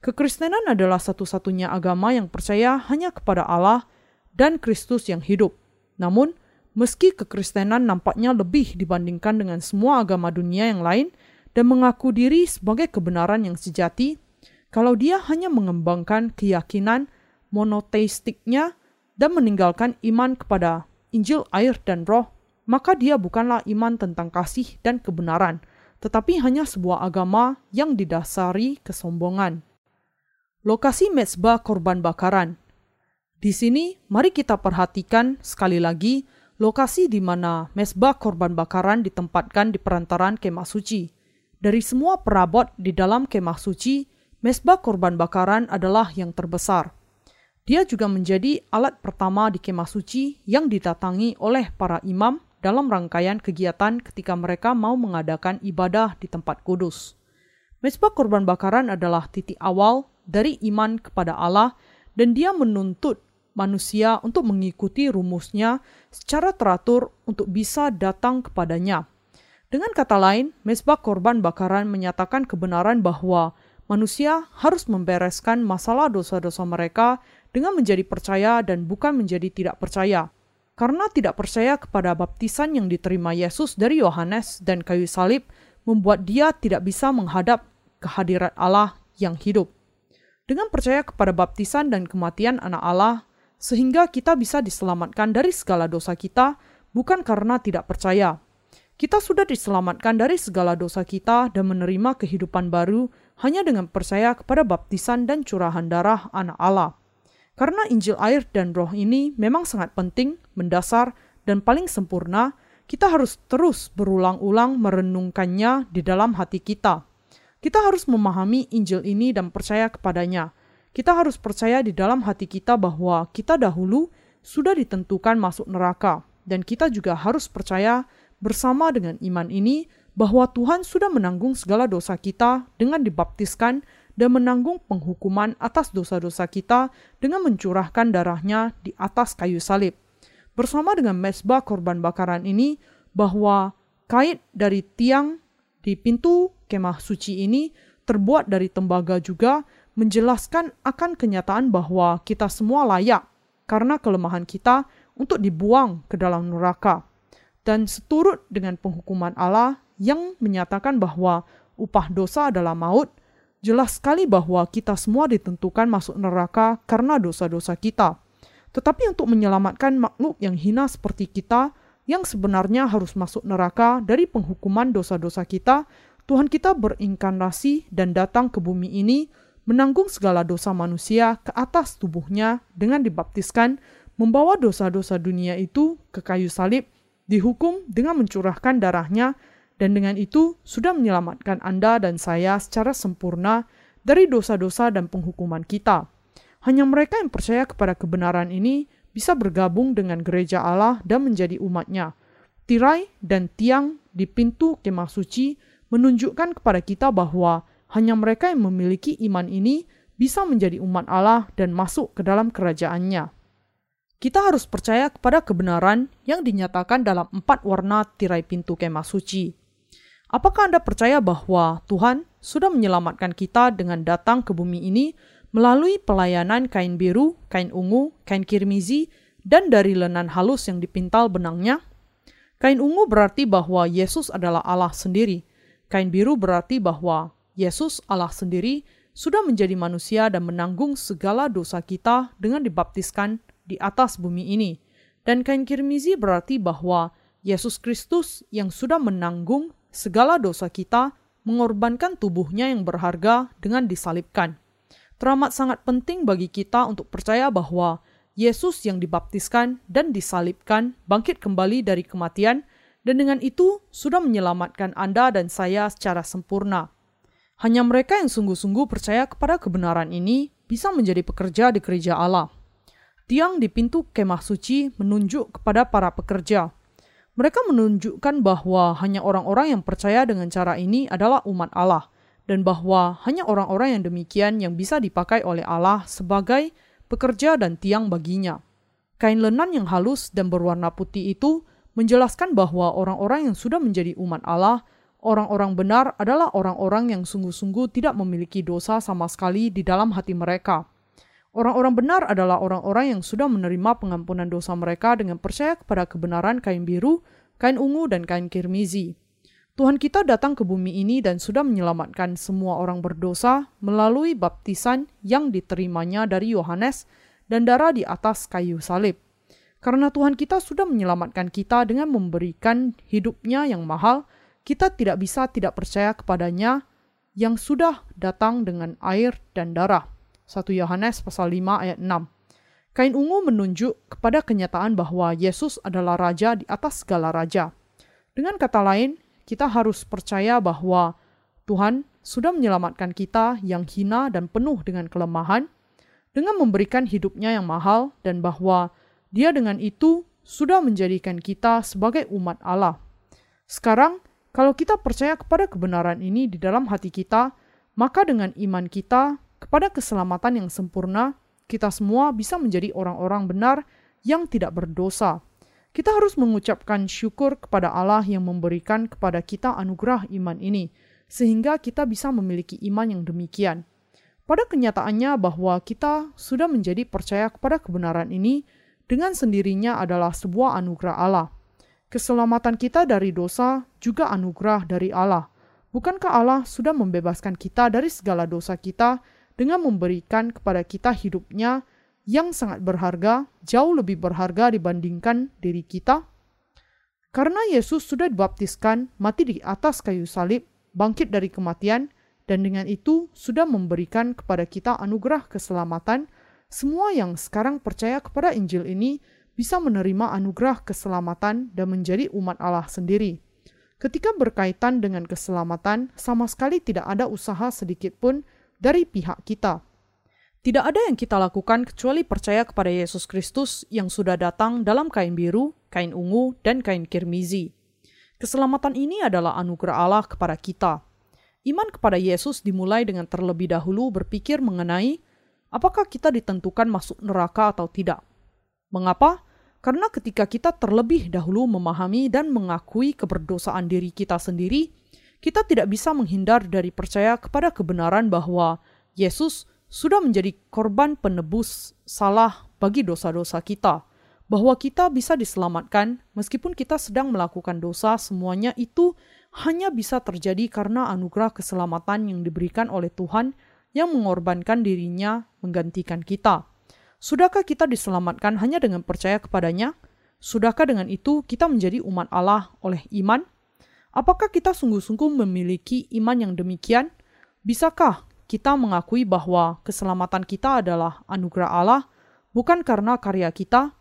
Kekristenan adalah satu-satunya agama yang percaya hanya kepada Allah dan Kristus yang hidup. Namun, meski kekristenan nampaknya lebih dibandingkan dengan semua agama dunia yang lain dan mengaku diri sebagai kebenaran yang sejati, kalau dia hanya mengembangkan keyakinan monoteistiknya dan meninggalkan iman kepada Injil, air, dan roh, maka dia bukanlah iman tentang kasih dan kebenaran, tetapi hanya sebuah agama yang didasari kesombongan. Lokasi mezbah korban bakaran. Di sini, mari kita perhatikan sekali lagi lokasi di mana mezbah korban bakaran ditempatkan di perantaran kemah suci. Dari semua perabot di dalam kemah suci, Mesbah korban bakaran adalah yang terbesar. Dia juga menjadi alat pertama di kemah suci yang didatangi oleh para imam dalam rangkaian kegiatan ketika mereka mau mengadakan ibadah di tempat kudus. Mesbah korban bakaran adalah titik awal dari iman kepada Allah dan dia menuntut manusia untuk mengikuti rumusnya secara teratur untuk bisa datang kepadanya. Dengan kata lain, mesbah korban bakaran menyatakan kebenaran bahwa manusia harus membereskan masalah dosa-dosa mereka dengan menjadi percaya dan bukan menjadi tidak percaya. Karena tidak percaya kepada baptisan yang diterima Yesus dari Yohanes dan kayu salib membuat dia tidak bisa menghadap kehadirat Allah yang hidup. Dengan percaya kepada baptisan dan kematian anak Allah, sehingga kita bisa diselamatkan dari segala dosa kita, bukan karena tidak percaya. Kita sudah diselamatkan dari segala dosa kita dan menerima kehidupan baru hanya dengan percaya kepada baptisan dan curahan darah anak Allah. Karena Injil air dan roh ini memang sangat penting, mendasar, dan paling sempurna, kita harus terus berulang-ulang merenungkannya di dalam hati kita. Kita harus memahami Injil ini dan percaya kepadanya. Kita harus percaya di dalam hati kita bahwa kita dahulu sudah ditentukan masuk neraka, dan kita juga harus percaya bersama dengan iman ini bahwa Tuhan sudah menanggung segala dosa kita dengan dibaptiskan dan menanggung penghukuman atas dosa-dosa kita dengan mencurahkan darahnya di atas kayu salib. Bersama dengan mesbah korban bakaran ini, bahwa kait dari tiang di pintu kemah suci ini terbuat dari tembaga juga menjelaskan akan kenyataan bahwa kita semua layak karena kelemahan kita untuk dibuang ke dalam neraka. Dan seturut dengan penghukuman Allah yang menyatakan bahwa upah dosa adalah maut, jelas sekali bahwa kita semua ditentukan masuk neraka karena dosa-dosa kita. Tetapi untuk menyelamatkan makhluk yang hina seperti kita, yang sebenarnya harus masuk neraka dari penghukuman dosa-dosa kita, Tuhan kita berinkarnasi dan datang ke bumi ini menanggung segala dosa manusia ke atas tubuhnya dengan dibaptiskan, membawa dosa-dosa dunia itu ke kayu salib, dihukum dengan mencurahkan darahnya, dan dengan itu sudah menyelamatkan Anda dan saya secara sempurna dari dosa-dosa dan penghukuman kita. Hanya mereka yang percaya kepada kebenaran ini bisa bergabung dengan gereja Allah dan menjadi umatnya. Tirai dan tiang di pintu kemah suci menunjukkan kepada kita bahwa hanya mereka yang memiliki iman ini bisa menjadi umat Allah dan masuk ke dalam kerajaannya. Kita harus percaya kepada kebenaran yang dinyatakan dalam empat warna tirai pintu kemah suci. Apakah Anda percaya bahwa Tuhan sudah menyelamatkan kita dengan datang ke bumi ini melalui pelayanan kain biru, kain ungu, kain kirmizi, dan dari lenan halus yang dipintal benangnya? Kain ungu berarti bahwa Yesus adalah Allah sendiri. Kain biru berarti bahwa Yesus Allah sendiri sudah menjadi manusia dan menanggung segala dosa kita dengan dibaptiskan di atas bumi ini. Dan kain kirmizi berarti bahwa Yesus Kristus yang sudah menanggung segala dosa kita, mengorbankan tubuhnya yang berharga dengan disalibkan. Teramat sangat penting bagi kita untuk percaya bahwa Yesus yang dibaptiskan dan disalibkan bangkit kembali dari kematian, dan dengan itu sudah menyelamatkan Anda dan saya secara sempurna. Hanya mereka yang sungguh-sungguh percaya kepada kebenaran ini bisa menjadi pekerja di gereja Allah. Tiang di pintu kemah suci menunjuk kepada para pekerja mereka menunjukkan bahwa hanya orang-orang yang percaya dengan cara ini adalah umat Allah, dan bahwa hanya orang-orang yang demikian yang bisa dipakai oleh Allah sebagai pekerja dan tiang baginya. Kain lenan yang halus dan berwarna putih itu menjelaskan bahwa orang-orang yang sudah menjadi umat Allah, orang-orang benar adalah orang-orang yang sungguh-sungguh tidak memiliki dosa sama sekali di dalam hati mereka. Orang-orang benar adalah orang-orang yang sudah menerima pengampunan dosa mereka dengan percaya kepada kebenaran kain biru, kain ungu, dan kain kirmizi. Tuhan kita datang ke bumi ini dan sudah menyelamatkan semua orang berdosa melalui baptisan yang diterimanya dari Yohanes dan darah di atas kayu salib. Karena Tuhan kita sudah menyelamatkan kita dengan memberikan hidupnya yang mahal, kita tidak bisa tidak percaya kepadanya yang sudah datang dengan air dan darah. 1 Yohanes pasal 5 ayat 6. Kain ungu menunjuk kepada kenyataan bahwa Yesus adalah raja di atas segala raja. Dengan kata lain, kita harus percaya bahwa Tuhan sudah menyelamatkan kita yang hina dan penuh dengan kelemahan dengan memberikan hidupnya yang mahal dan bahwa dia dengan itu sudah menjadikan kita sebagai umat Allah. Sekarang, kalau kita percaya kepada kebenaran ini di dalam hati kita, maka dengan iman kita kepada keselamatan yang sempurna, kita semua bisa menjadi orang-orang benar yang tidak berdosa. Kita harus mengucapkan syukur kepada Allah yang memberikan kepada kita anugerah iman ini, sehingga kita bisa memiliki iman yang demikian. Pada kenyataannya bahwa kita sudah menjadi percaya kepada kebenaran ini dengan sendirinya adalah sebuah anugerah Allah. Keselamatan kita dari dosa juga anugerah dari Allah. Bukankah Allah sudah membebaskan kita dari segala dosa kita dengan memberikan kepada kita hidupnya yang sangat berharga, jauh lebih berharga dibandingkan diri kita? Karena Yesus sudah dibaptiskan, mati di atas kayu salib, bangkit dari kematian, dan dengan itu sudah memberikan kepada kita anugerah keselamatan, semua yang sekarang percaya kepada Injil ini bisa menerima anugerah keselamatan dan menjadi umat Allah sendiri. Ketika berkaitan dengan keselamatan, sama sekali tidak ada usaha sedikit pun dari pihak kita. Tidak ada yang kita lakukan kecuali percaya kepada Yesus Kristus yang sudah datang dalam kain biru, kain ungu, dan kain kirmizi. Keselamatan ini adalah anugerah Allah kepada kita. Iman kepada Yesus dimulai dengan terlebih dahulu berpikir mengenai apakah kita ditentukan masuk neraka atau tidak. Mengapa? Karena ketika kita terlebih dahulu memahami dan mengakui keberdosaan diri kita sendiri, kita tidak bisa menghindar dari percaya kepada kebenaran bahwa Yesus sudah menjadi korban penebus salah bagi dosa-dosa kita bahwa kita bisa diselamatkan meskipun kita sedang melakukan dosa, semuanya itu hanya bisa terjadi karena anugerah keselamatan yang diberikan oleh Tuhan yang mengorbankan dirinya menggantikan kita. Sudahkah kita diselamatkan hanya dengan percaya kepadanya? Sudahkah dengan itu kita menjadi umat Allah oleh iman? Apakah kita sungguh-sungguh memiliki iman yang demikian? Bisakah kita mengakui bahwa keselamatan kita adalah anugerah Allah, bukan karena karya kita,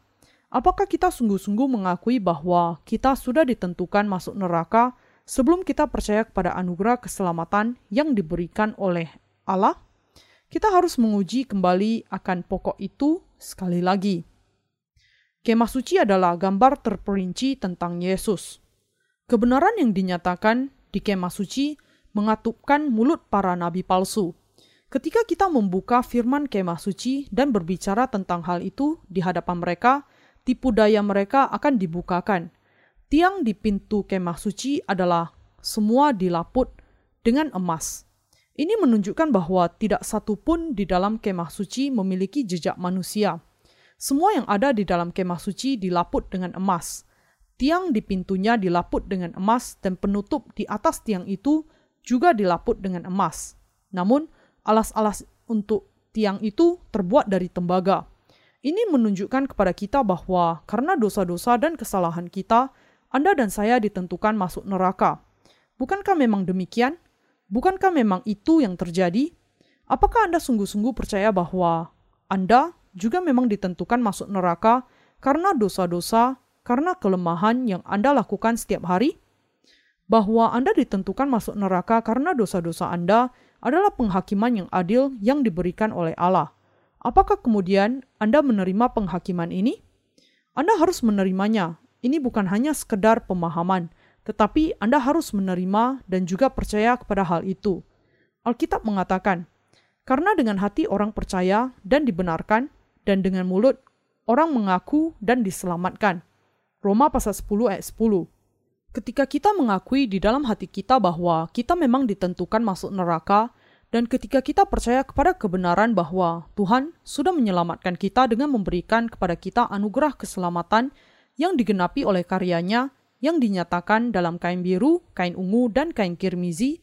Apakah kita sungguh-sungguh mengakui bahwa kita sudah ditentukan masuk neraka sebelum kita percaya kepada anugerah keselamatan yang diberikan oleh Allah? Kita harus menguji kembali akan pokok itu sekali lagi. Kemah suci adalah gambar terperinci tentang Yesus. Kebenaran yang dinyatakan di kemah suci mengatupkan mulut para nabi palsu. Ketika kita membuka firman kemah suci dan berbicara tentang hal itu di hadapan mereka, tipu daya mereka akan dibukakan. Tiang di pintu kemah suci adalah semua dilaput dengan emas. Ini menunjukkan bahwa tidak satu pun di dalam kemah suci memiliki jejak manusia. Semua yang ada di dalam kemah suci dilaput dengan emas. Tiang di pintunya dilaput dengan emas dan penutup di atas tiang itu juga dilaput dengan emas. Namun, alas-alas untuk tiang itu terbuat dari tembaga. Ini menunjukkan kepada kita bahwa karena dosa-dosa dan kesalahan kita, Anda dan saya ditentukan masuk neraka. Bukankah memang demikian? Bukankah memang itu yang terjadi? Apakah Anda sungguh-sungguh percaya bahwa Anda juga memang ditentukan masuk neraka karena dosa-dosa, karena kelemahan yang Anda lakukan setiap hari? Bahwa Anda ditentukan masuk neraka karena dosa-dosa Anda adalah penghakiman yang adil yang diberikan oleh Allah. Apakah kemudian Anda menerima penghakiman ini? Anda harus menerimanya. Ini bukan hanya sekedar pemahaman, tetapi Anda harus menerima dan juga percaya kepada hal itu. Alkitab mengatakan, karena dengan hati orang percaya dan dibenarkan, dan dengan mulut orang mengaku dan diselamatkan. Roma pasal 10 ayat 10. Ketika kita mengakui di dalam hati kita bahwa kita memang ditentukan masuk neraka, dan ketika kita percaya kepada kebenaran bahwa Tuhan sudah menyelamatkan kita dengan memberikan kepada kita anugerah keselamatan yang digenapi oleh karyanya yang dinyatakan dalam kain biru, kain ungu, dan kain kirmizi,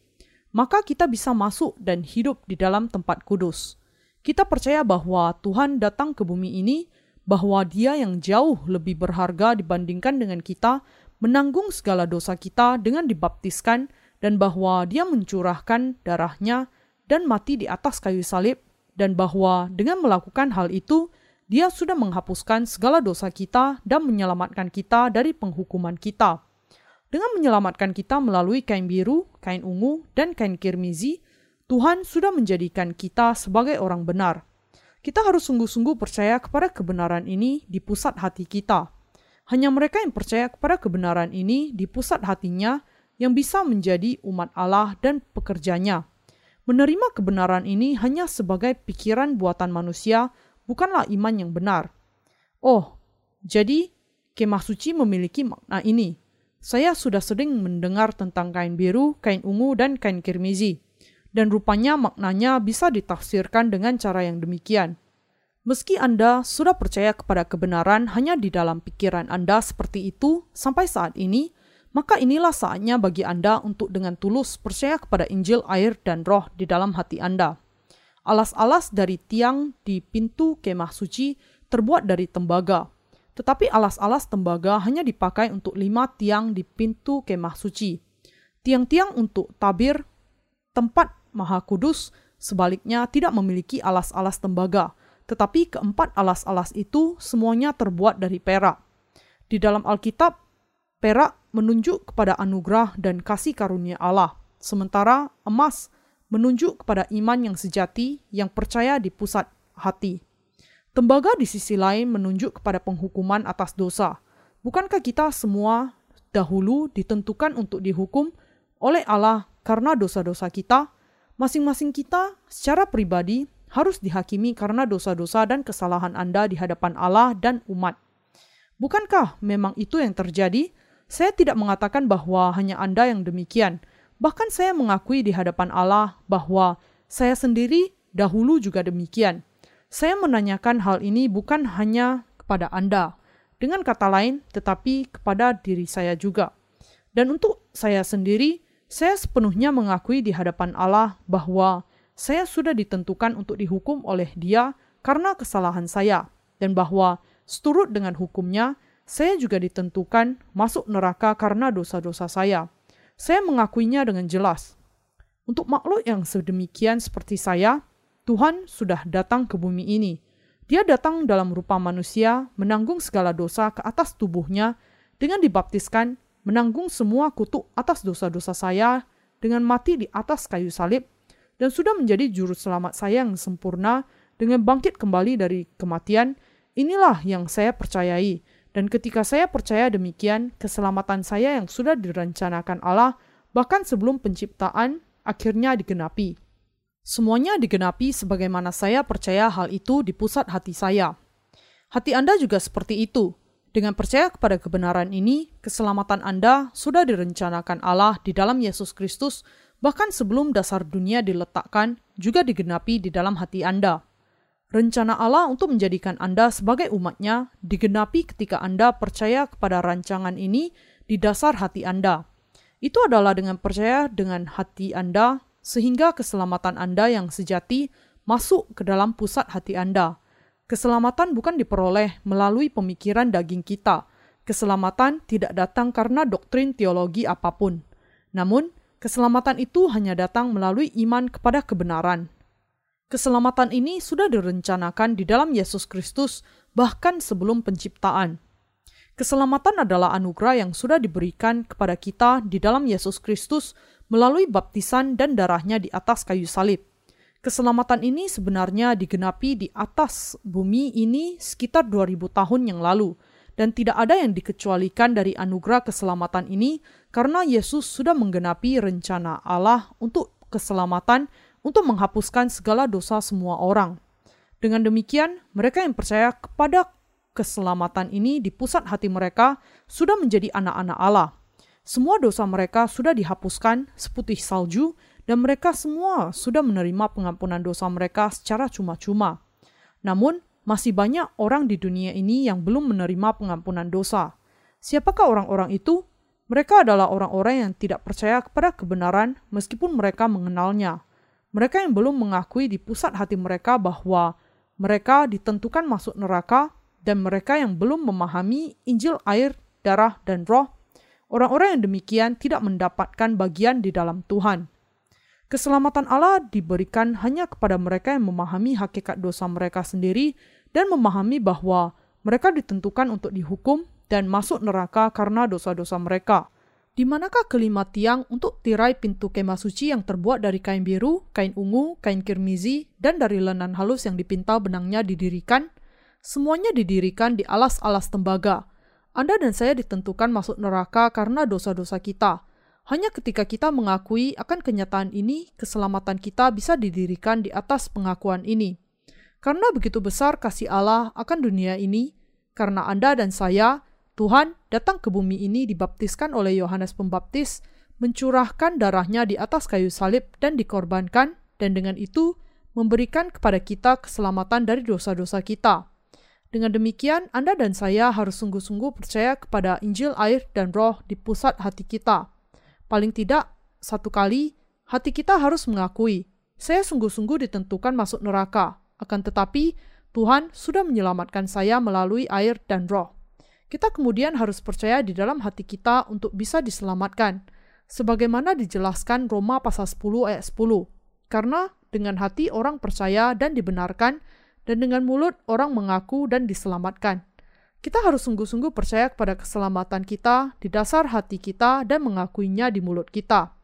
maka kita bisa masuk dan hidup di dalam tempat kudus. Kita percaya bahwa Tuhan datang ke bumi ini, bahwa Dia yang jauh lebih berharga dibandingkan dengan kita, menanggung segala dosa kita dengan dibaptiskan, dan bahwa Dia mencurahkan darahnya dan mati di atas kayu salib, dan bahwa dengan melakukan hal itu, Dia sudah menghapuskan segala dosa kita dan menyelamatkan kita dari penghukuman kita. Dengan menyelamatkan kita melalui kain biru, kain ungu, dan kain kirmizi, Tuhan sudah menjadikan kita sebagai orang benar. Kita harus sungguh-sungguh percaya kepada kebenaran ini di pusat hati kita. Hanya mereka yang percaya kepada kebenaran ini di pusat hatinya yang bisa menjadi umat Allah dan pekerjanya. Menerima kebenaran ini hanya sebagai pikiran buatan manusia, bukanlah iman yang benar. Oh, jadi kemah suci memiliki makna ini. Saya sudah sering mendengar tentang kain biru, kain ungu, dan kain kirmizi. Dan rupanya maknanya bisa ditafsirkan dengan cara yang demikian. Meski Anda sudah percaya kepada kebenaran hanya di dalam pikiran Anda seperti itu sampai saat ini, maka inilah saatnya bagi Anda untuk dengan tulus percaya kepada Injil, air, dan roh di dalam hati Anda. Alas-alas dari tiang di pintu kemah suci terbuat dari tembaga, tetapi alas-alas tembaga hanya dipakai untuk lima tiang di pintu kemah suci. Tiang-tiang untuk tabir tempat maha kudus sebaliknya tidak memiliki alas-alas tembaga, tetapi keempat alas-alas itu semuanya terbuat dari perak. Di dalam Alkitab, perak menunjuk kepada anugerah dan kasih karunia Allah, sementara emas menunjuk kepada iman yang sejati yang percaya di pusat hati. Tembaga di sisi lain menunjuk kepada penghukuman atas dosa. Bukankah kita semua dahulu ditentukan untuk dihukum oleh Allah karena dosa-dosa kita, masing-masing kita secara pribadi harus dihakimi karena dosa-dosa dan kesalahan Anda di hadapan Allah dan umat. Bukankah memang itu yang terjadi? Saya tidak mengatakan bahwa hanya Anda yang demikian. Bahkan saya mengakui di hadapan Allah bahwa saya sendiri dahulu juga demikian. Saya menanyakan hal ini bukan hanya kepada Anda, dengan kata lain, tetapi kepada diri saya juga. Dan untuk saya sendiri, saya sepenuhnya mengakui di hadapan Allah bahwa saya sudah ditentukan untuk dihukum oleh Dia karena kesalahan saya, dan bahwa seturut dengan hukumnya, saya juga ditentukan masuk neraka karena dosa-dosa saya. Saya mengakuinya dengan jelas. Untuk makhluk yang sedemikian seperti saya, Tuhan sudah datang ke bumi ini. Dia datang dalam rupa manusia, menanggung segala dosa ke atas tubuhnya, dengan dibaptiskan, menanggung semua kutuk atas dosa-dosa saya, dengan mati di atas kayu salib, dan sudah menjadi juru selamat saya yang sempurna, dengan bangkit kembali dari kematian, inilah yang saya percayai dan ketika saya percaya demikian, keselamatan saya yang sudah direncanakan Allah, bahkan sebelum penciptaan, akhirnya digenapi. Semuanya digenapi sebagaimana saya percaya hal itu di pusat hati saya. Hati Anda juga seperti itu. Dengan percaya kepada kebenaran ini, keselamatan Anda sudah direncanakan Allah di dalam Yesus Kristus, bahkan sebelum dasar dunia diletakkan, juga digenapi di dalam hati Anda. Rencana Allah untuk menjadikan Anda sebagai umatnya digenapi ketika Anda percaya kepada rancangan ini di dasar hati Anda. Itu adalah dengan percaya dengan hati Anda sehingga keselamatan Anda yang sejati masuk ke dalam pusat hati Anda. Keselamatan bukan diperoleh melalui pemikiran daging kita. Keselamatan tidak datang karena doktrin teologi apa pun. Namun, keselamatan itu hanya datang melalui iman kepada kebenaran. Keselamatan ini sudah direncanakan di dalam Yesus Kristus bahkan sebelum penciptaan. Keselamatan adalah anugerah yang sudah diberikan kepada kita di dalam Yesus Kristus melalui baptisan dan darahnya di atas kayu salib. Keselamatan ini sebenarnya digenapi di atas bumi ini sekitar 2000 tahun yang lalu dan tidak ada yang dikecualikan dari anugerah keselamatan ini karena Yesus sudah menggenapi rencana Allah untuk keselamatan untuk menghapuskan segala dosa semua orang. Dengan demikian, mereka yang percaya kepada keselamatan ini di pusat hati mereka sudah menjadi anak-anak Allah. Semua dosa mereka sudah dihapuskan seputih salju, dan mereka semua sudah menerima pengampunan dosa mereka secara cuma-cuma. Namun, masih banyak orang di dunia ini yang belum menerima pengampunan dosa. Siapakah orang-orang itu? Mereka adalah orang-orang yang tidak percaya kepada kebenaran, meskipun mereka mengenalnya. Mereka yang belum mengakui di pusat hati mereka bahwa mereka ditentukan masuk neraka dan mereka yang belum memahami Injil air, darah, dan roh, orang-orang yang demikian tidak mendapatkan bagian di dalam Tuhan. Keselamatan Allah diberikan hanya kepada mereka yang memahami hakikat dosa mereka sendiri dan memahami bahwa mereka ditentukan untuk dihukum dan masuk neraka karena dosa-dosa mereka. Di manakah kelima tiang untuk tirai pintu kemah suci yang terbuat dari kain biru, kain ungu, kain kirmizi, dan dari lenan halus yang dipintal benangnya didirikan? Semuanya didirikan di alas-alas tembaga. Anda dan saya ditentukan masuk neraka karena dosa-dosa kita. Hanya ketika kita mengakui akan kenyataan ini, keselamatan kita bisa didirikan di atas pengakuan ini. Karena begitu besar kasih Allah akan dunia ini, karena Anda dan saya Tuhan datang ke bumi ini dibaptiskan oleh Yohanes Pembaptis, mencurahkan darahnya di atas kayu salib dan dikorbankan, dan dengan itu memberikan kepada kita keselamatan dari dosa-dosa kita. Dengan demikian, Anda dan saya harus sungguh-sungguh percaya kepada Injil air dan roh di pusat hati kita. Paling tidak, satu kali, hati kita harus mengakui, saya sungguh-sungguh ditentukan masuk neraka, akan tetapi Tuhan sudah menyelamatkan saya melalui air dan roh. Kita kemudian harus percaya di dalam hati kita untuk bisa diselamatkan, sebagaimana dijelaskan Roma pasal 10 ayat 10. Karena dengan hati orang percaya dan dibenarkan, dan dengan mulut orang mengaku dan diselamatkan. Kita harus sungguh-sungguh percaya kepada keselamatan kita di dasar hati kita dan mengakuinya di mulut kita.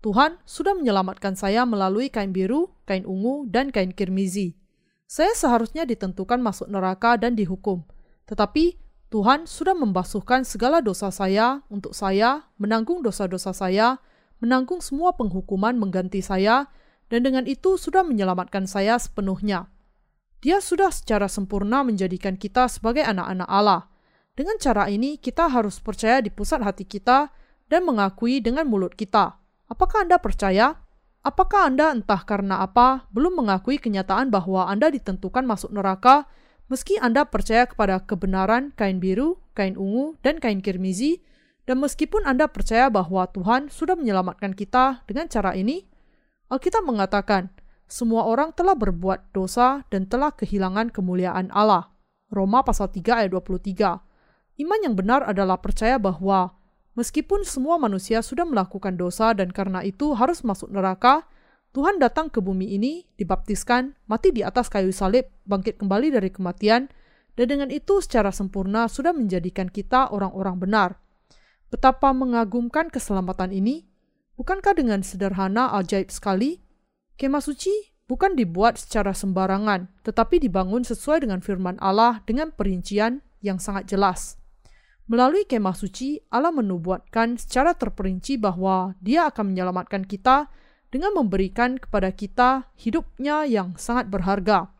Tuhan sudah menyelamatkan saya melalui kain biru, kain ungu, dan kain kirmizi. Saya seharusnya ditentukan masuk neraka dan dihukum. Tetapi Tuhan sudah membasuhkan segala dosa saya untuk saya, menanggung dosa-dosa saya, menanggung semua penghukuman mengganti saya, dan dengan itu sudah menyelamatkan saya sepenuhnya. Dia sudah secara sempurna menjadikan kita sebagai anak-anak Allah. Dengan cara ini, kita harus percaya di pusat hati kita dan mengakui dengan mulut kita. Apakah Anda percaya? Apakah Anda entah karena apa belum mengakui kenyataan bahwa Anda ditentukan masuk neraka meski Anda percaya kepada kebenaran kain biru, kain ungu, dan kain kirmizi, dan meskipun Anda percaya bahwa Tuhan sudah menyelamatkan kita dengan cara ini? Alkitab mengatakan, semua orang telah berbuat dosa dan telah kehilangan kemuliaan Allah. Roma pasal 3 ayat 23. Iman yang benar adalah percaya bahwa meskipun semua manusia sudah melakukan dosa dan karena itu harus masuk neraka, Tuhan datang ke bumi ini, dibaptiskan, mati di atas kayu salib, bangkit kembali dari kematian, dan dengan itu secara sempurna sudah menjadikan kita orang-orang benar. Betapa mengagumkan keselamatan ini, bukankah dengan sederhana ajaib sekali? Kemah suci bukan dibuat secara sembarangan, tetapi dibangun sesuai dengan firman Allah dengan perincian yang sangat jelas. Melalui kemah suci, Allah menubuatkan secara terperinci bahwa Dia akan menyelamatkan kita dengan memberikan kepada kita hidupnya yang sangat berharga.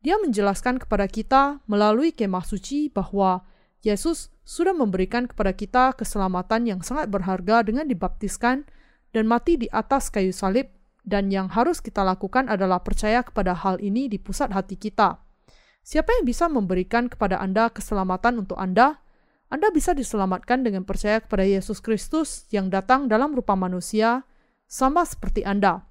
Dia menjelaskan kepada kita melalui kemah suci bahwa Yesus sudah memberikan kepada kita keselamatan yang sangat berharga dengan dibaptiskan dan mati di atas kayu salib dan yang harus kita lakukan adalah percaya kepada hal ini di pusat hati kita. Siapa yang bisa memberikan kepada Anda keselamatan untuk Anda? Anda bisa diselamatkan dengan percaya kepada Yesus Kristus yang datang dalam rupa manusia, sama seperti Anda.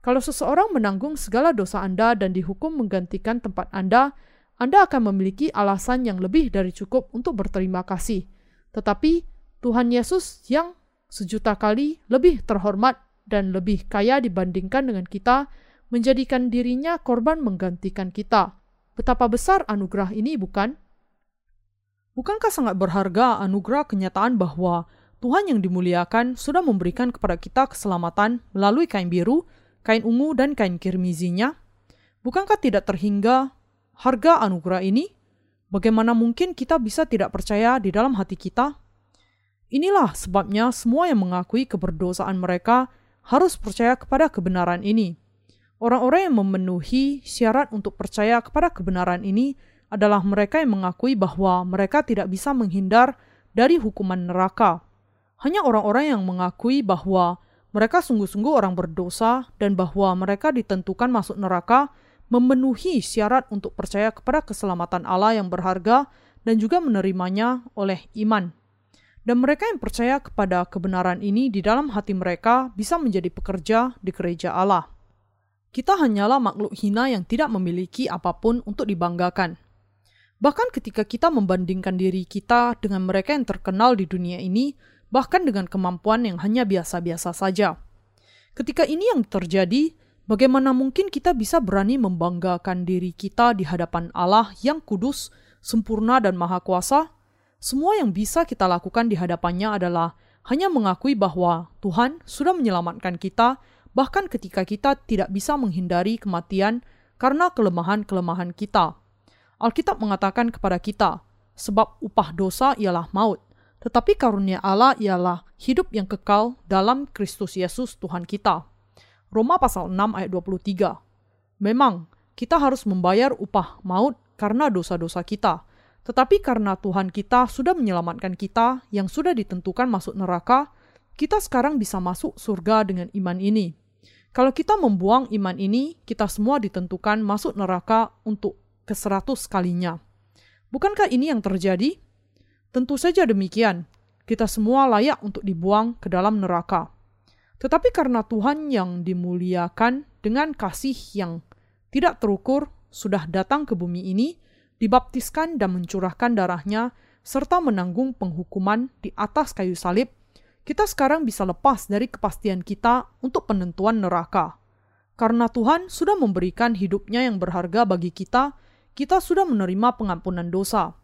Kalau seseorang menanggung segala dosa Anda dan dihukum menggantikan tempat Anda, Anda akan memiliki alasan yang lebih dari cukup untuk berterima kasih. Tetapi Tuhan Yesus yang sejuta kali lebih terhormat dan lebih kaya dibandingkan dengan kita, menjadikan dirinya korban menggantikan kita. Betapa besar anugerah ini, bukan? Bukankah sangat berharga anugerah kenyataan bahwa Tuhan yang dimuliakan sudah memberikan kepada kita keselamatan melalui kain biru, kain ungu, dan kain kirmizinya? Bukankah tidak terhingga harga anugerah ini? Bagaimana mungkin kita bisa tidak percaya di dalam hati kita? Inilah sebabnya semua yang mengakui keberdosaan mereka harus percaya kepada kebenaran ini. Orang-orang yang memenuhi syarat untuk percaya kepada kebenaran ini adalah mereka yang mengakui bahwa mereka tidak bisa menghindar dari hukuman neraka. Hanya orang-orang yang mengakui bahwa mereka sungguh-sungguh orang berdosa dan bahwa mereka ditentukan masuk neraka memenuhi syarat untuk percaya kepada keselamatan Allah yang berharga dan juga menerimanya oleh iman. Dan mereka yang percaya kepada kebenaran ini di dalam hati mereka bisa menjadi pekerja di gereja Allah. Kita hanyalah makhluk hina yang tidak memiliki apa pun untuk dibanggakan. Bahkan ketika kita membandingkan diri kita dengan mereka yang terkenal di dunia ini, bahkan dengan kemampuan yang hanya biasa-biasa saja. Ketika ini yang terjadi, bagaimana mungkin kita bisa berani membanggakan diri kita di hadapan Allah yang kudus, sempurna, dan maha kuasa? Semua yang bisa kita lakukan di hadapannya adalah hanya mengakui bahwa Tuhan sudah menyelamatkan kita, bahkan ketika kita tidak bisa menghindari kematian karena kelemahan-kelemahan kita. Alkitab mengatakan kepada kita, sebab upah dosa ialah maut, tetapi karunia Allah ialah hidup yang kekal dalam Kristus Yesus Tuhan kita. Roma pasal 6 ayat 23. Memang, kita harus membayar upah maut karena dosa-dosa kita, tetapi karena Tuhan kita sudah menyelamatkan kita yang sudah ditentukan masuk neraka, kita sekarang bisa masuk surga dengan iman ini. Kalau kita membuang iman ini, kita semua ditentukan masuk neraka untuk ke seratus kalinya. Bukankah ini yang terjadi? Tentu saja demikian. Kita semua layak untuk dibuang ke dalam neraka. Tetapi karena Tuhan yang dimuliakan dengan kasih yang tidak terukur sudah datang ke bumi ini, dibaptiskan dan mencurahkan darahnya, serta menanggung penghukuman di atas kayu salib, kita sekarang bisa lepas dari kepastian kita untuk penentuan neraka. Karena Tuhan sudah memberikan hidupnya yang berharga bagi kita, kita sudah menerima pengampunan dosa.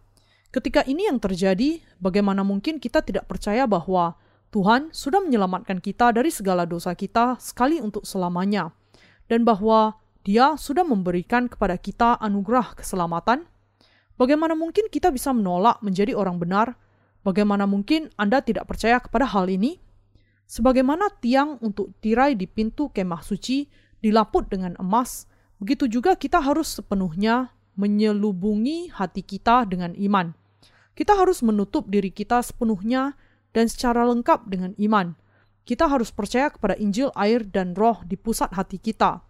Ketika ini yang terjadi, bagaimana mungkin kita tidak percaya bahwa Tuhan sudah menyelamatkan kita dari segala dosa kita sekali untuk selamanya, dan bahwa Dia sudah memberikan kepada kita anugerah keselamatan? Bagaimana mungkin kita bisa menolak menjadi orang benar? Bagaimana mungkin Anda tidak percaya kepada hal ini? Sebagaimana tiang untuk tirai di pintu kemah suci dilaput dengan emas, begitu juga kita harus sepenuhnya menyelubungi hati kita dengan iman. Kita harus menutup diri kita sepenuhnya dan secara lengkap dengan iman. Kita harus percaya kepada Injil, air, dan Roh di pusat hati kita.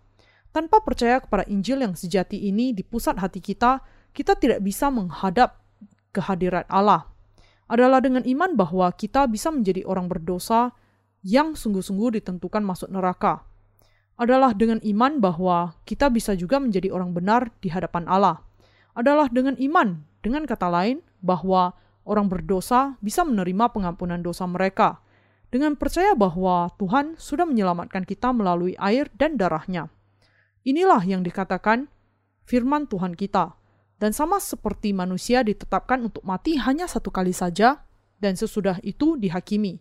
Tanpa percaya kepada Injil yang sejati ini di pusat hati kita, kita tidak bisa menghadap kehadirat Allah. Adalah dengan iman bahwa kita bisa menjadi orang berdosa yang sungguh-sungguh ditentukan masuk neraka. Adalah dengan iman bahwa kita bisa juga menjadi orang benar di hadapan Allah. Adalah dengan iman, dengan kata lain, bahwa orang berdosa bisa menerima pengampunan dosa mereka dengan percaya bahwa Tuhan sudah menyelamatkan kita melalui air dan darahnya. Inilah yang dikatakan firman Tuhan kita. Dan sama seperti manusia ditetapkan untuk mati hanya satu kali saja, dan sesudah itu dihakimi.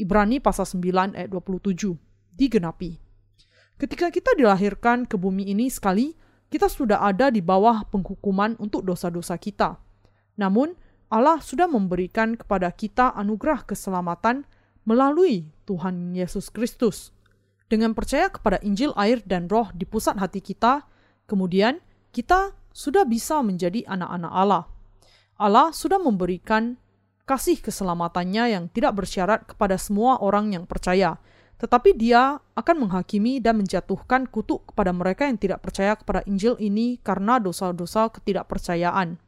Ibrani pasal 9 ayat 27, digenapi. Ketika kita dilahirkan ke bumi ini sekali, kita sudah ada di bawah penghukuman untuk dosa-dosa kita. Namun, Allah sudah memberikan kepada kita anugerah keselamatan melalui Tuhan Yesus Kristus. Dengan percaya kepada Injil, air, dan Roh di pusat hati kita, kemudian kita sudah bisa menjadi anak-anak Allah. Allah sudah memberikan kasih keselamatannya yang tidak bersyarat kepada semua orang yang percaya, tetapi Dia akan menghakimi dan menjatuhkan kutuk kepada mereka yang tidak percaya kepada Injil ini karena dosa-dosa ketidakpercayaan.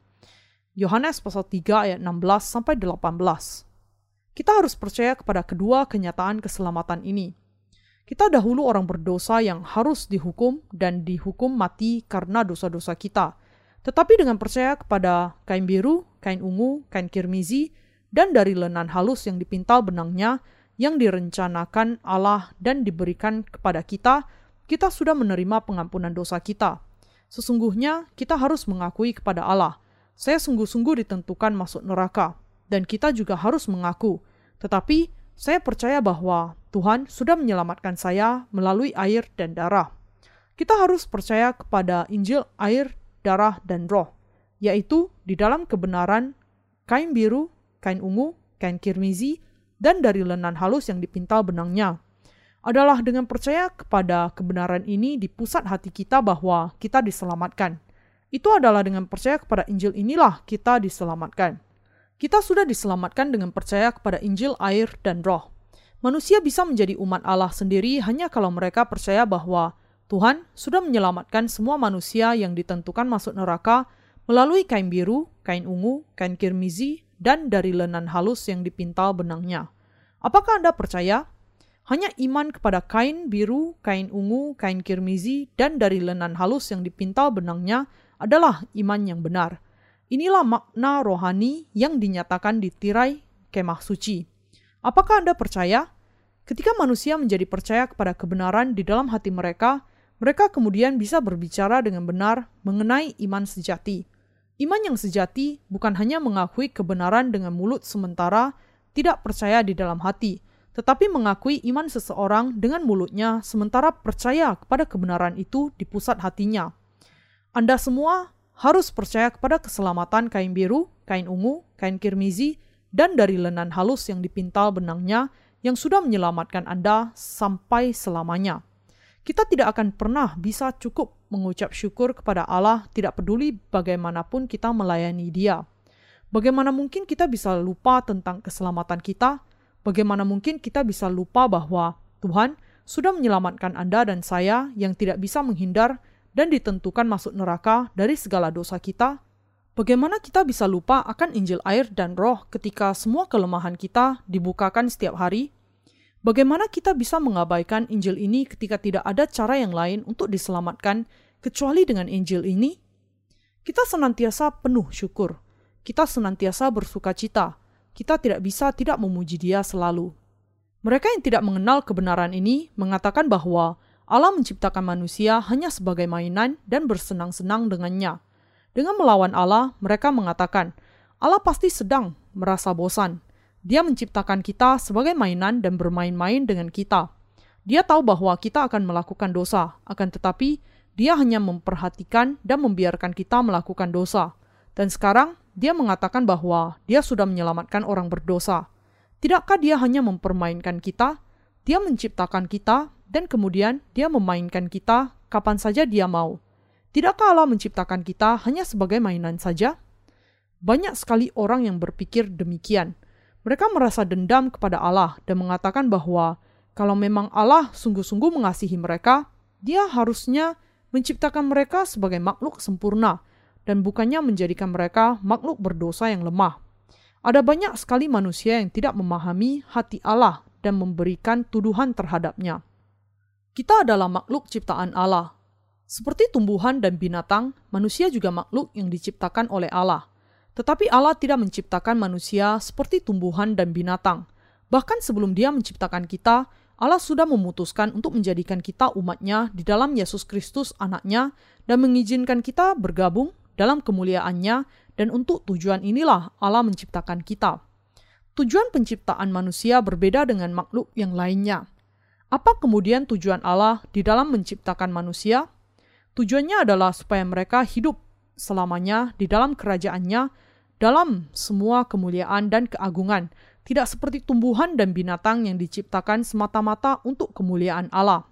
Yohanes pasal 3 ayat 16 sampai 18. Kita harus percaya kepada kedua kenyataan keselamatan ini. Kita dahulu orang berdosa yang harus dihukum dan dihukum mati karena dosa-dosa kita. Tetapi dengan percaya kepada kain biru, kain ungu, kain kirmizi, dan dari lenan halus yang dipintal benangnya yang direncanakan Allah dan diberikan kepada kita, kita sudah menerima pengampunan dosa kita. Sesungguhnya kita harus mengakui kepada Allah saya sungguh-sungguh ditentukan masuk neraka, dan kita juga harus mengaku. Tetapi saya percaya bahwa Tuhan sudah menyelamatkan saya melalui air dan darah. Kita harus percaya kepada Injil, air, darah, dan roh, yaitu di dalam kebenaran kain biru, kain ungu, kain kirmizi, dan dari lenan halus yang dipintal benangnya. Adalah dengan percaya kepada kebenaran ini di pusat hati kita bahwa kita diselamatkan. Itu adalah dengan percaya kepada Injil inilah kita diselamatkan. Kita sudah diselamatkan dengan percaya kepada Injil, air, dan roh. Manusia bisa menjadi umat Allah sendiri hanya kalau mereka percaya bahwa Tuhan sudah menyelamatkan semua manusia yang ditentukan masuk neraka melalui kain biru, kain ungu, kain kirmizi, dan dari lenan halus yang dipintal benangnya. Apakah Anda percaya? Hanya iman kepada kain biru, kain ungu, kain kirmizi, dan dari lenan halus yang dipintal benangnya adalah iman yang benar. Inilah makna rohani yang dinyatakan di tirai kemah suci. Apakah Anda percaya? Ketika manusia menjadi percaya kepada kebenaran di dalam hati mereka, mereka kemudian bisa berbicara dengan benar mengenai iman sejati. Iman yang sejati bukan hanya mengakui kebenaran dengan mulut sementara tidak percaya di dalam hati, tetapi mengakui iman seseorang dengan mulutnya sementara percaya kepada kebenaran itu di pusat hatinya. Anda semua harus percaya kepada keselamatan kain biru, kain ungu, kain kirmizi, dan dari lenan halus yang dipintal benangnya yang sudah menyelamatkan Anda sampai selamanya. Kita tidak akan pernah bisa cukup mengucap syukur kepada Allah tidak peduli bagaimanapun kita melayani dia. Bagaimana mungkin kita bisa lupa tentang keselamatan kita? Bagaimana mungkin kita bisa lupa bahwa Tuhan sudah menyelamatkan Anda dan saya yang tidak bisa menghindar dan ditentukan masuk neraka dari segala dosa kita, bagaimana kita bisa lupa akan Injil air dan roh ketika semua kelemahan kita dibukakan setiap hari? Bagaimana kita bisa mengabaikan Injil ini ketika tidak ada cara yang lain untuk diselamatkan kecuali dengan Injil ini? Kita senantiasa penuh syukur. Kita senantiasa bersuka cita. Kita tidak bisa tidak memuji Dia selalu. Mereka yang tidak mengenal kebenaran ini mengatakan bahwa Allah menciptakan manusia hanya sebagai mainan dan bersenang-senang dengannya. Dengan melawan Allah, mereka mengatakan, Allah pasti sedang merasa bosan. Dia menciptakan kita sebagai mainan dan bermain-main dengan kita. Dia tahu bahwa kita akan melakukan dosa, akan tetapi dia hanya memperhatikan dan membiarkan kita melakukan dosa. Dan sekarang dia mengatakan bahwa dia sudah menyelamatkan orang berdosa. Tidakkah dia hanya mempermainkan kita? Dia menciptakan kita dan kemudian dia memainkan kita kapan saja dia mau. Tidakkah Allah menciptakan kita hanya sebagai mainan saja? Banyak sekali orang yang berpikir demikian. Mereka merasa dendam kepada Allah dan mengatakan bahwa kalau memang Allah sungguh-sungguh mengasihi mereka, dia harusnya menciptakan mereka sebagai makhluk sempurna dan bukannya menjadikan mereka makhluk berdosa yang lemah. Ada banyak sekali manusia yang tidak memahami hati Allah dan memberikan tuduhan terhadapnya. Kita adalah makhluk ciptaan Allah. Seperti tumbuhan dan binatang, manusia juga makhluk yang diciptakan oleh Allah. Tetapi Allah tidak menciptakan manusia seperti tumbuhan dan binatang. Bahkan sebelum dia menciptakan kita, Allah sudah memutuskan untuk menjadikan kita umatnya di dalam Yesus Kristus anaknya dan mengizinkan kita bergabung dalam kemuliaannya dan untuk tujuan inilah Allah menciptakan kita. Tujuan penciptaan manusia berbeda dengan makhluk yang lainnya. Apa kemudian tujuan Allah di dalam menciptakan manusia? Tujuannya adalah supaya mereka hidup selamanya di dalam kerajaannya dalam semua kemuliaan dan keagungan, tidak seperti tumbuhan dan binatang yang diciptakan semata-mata untuk kemuliaan Allah.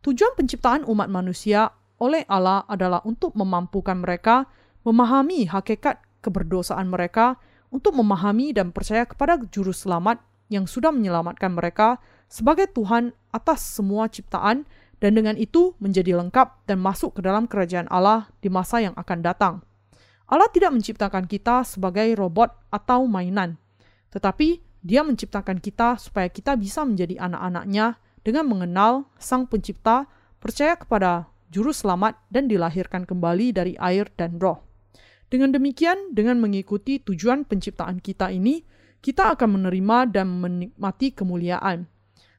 Tujuan penciptaan umat manusia oleh Allah adalah untuk memampukan mereka memahami hakikat keberdosaan mereka, untuk memahami dan percaya kepada Juru Selamat yang sudah menyelamatkan mereka sebagai Tuhan atas semua ciptaan, dan dengan itu menjadi lengkap dan masuk ke dalam kerajaan Allah di masa yang akan datang. Allah tidak menciptakan kita sebagai robot atau mainan, tetapi dia menciptakan kita supaya kita bisa menjadi anak-anaknya dengan mengenal Sang Pencipta, percaya kepada Juru Selamat, dan dilahirkan kembali dari air dan roh. Dengan demikian, dengan mengikuti tujuan penciptaan kita ini, kita akan menerima dan menikmati kemuliaan.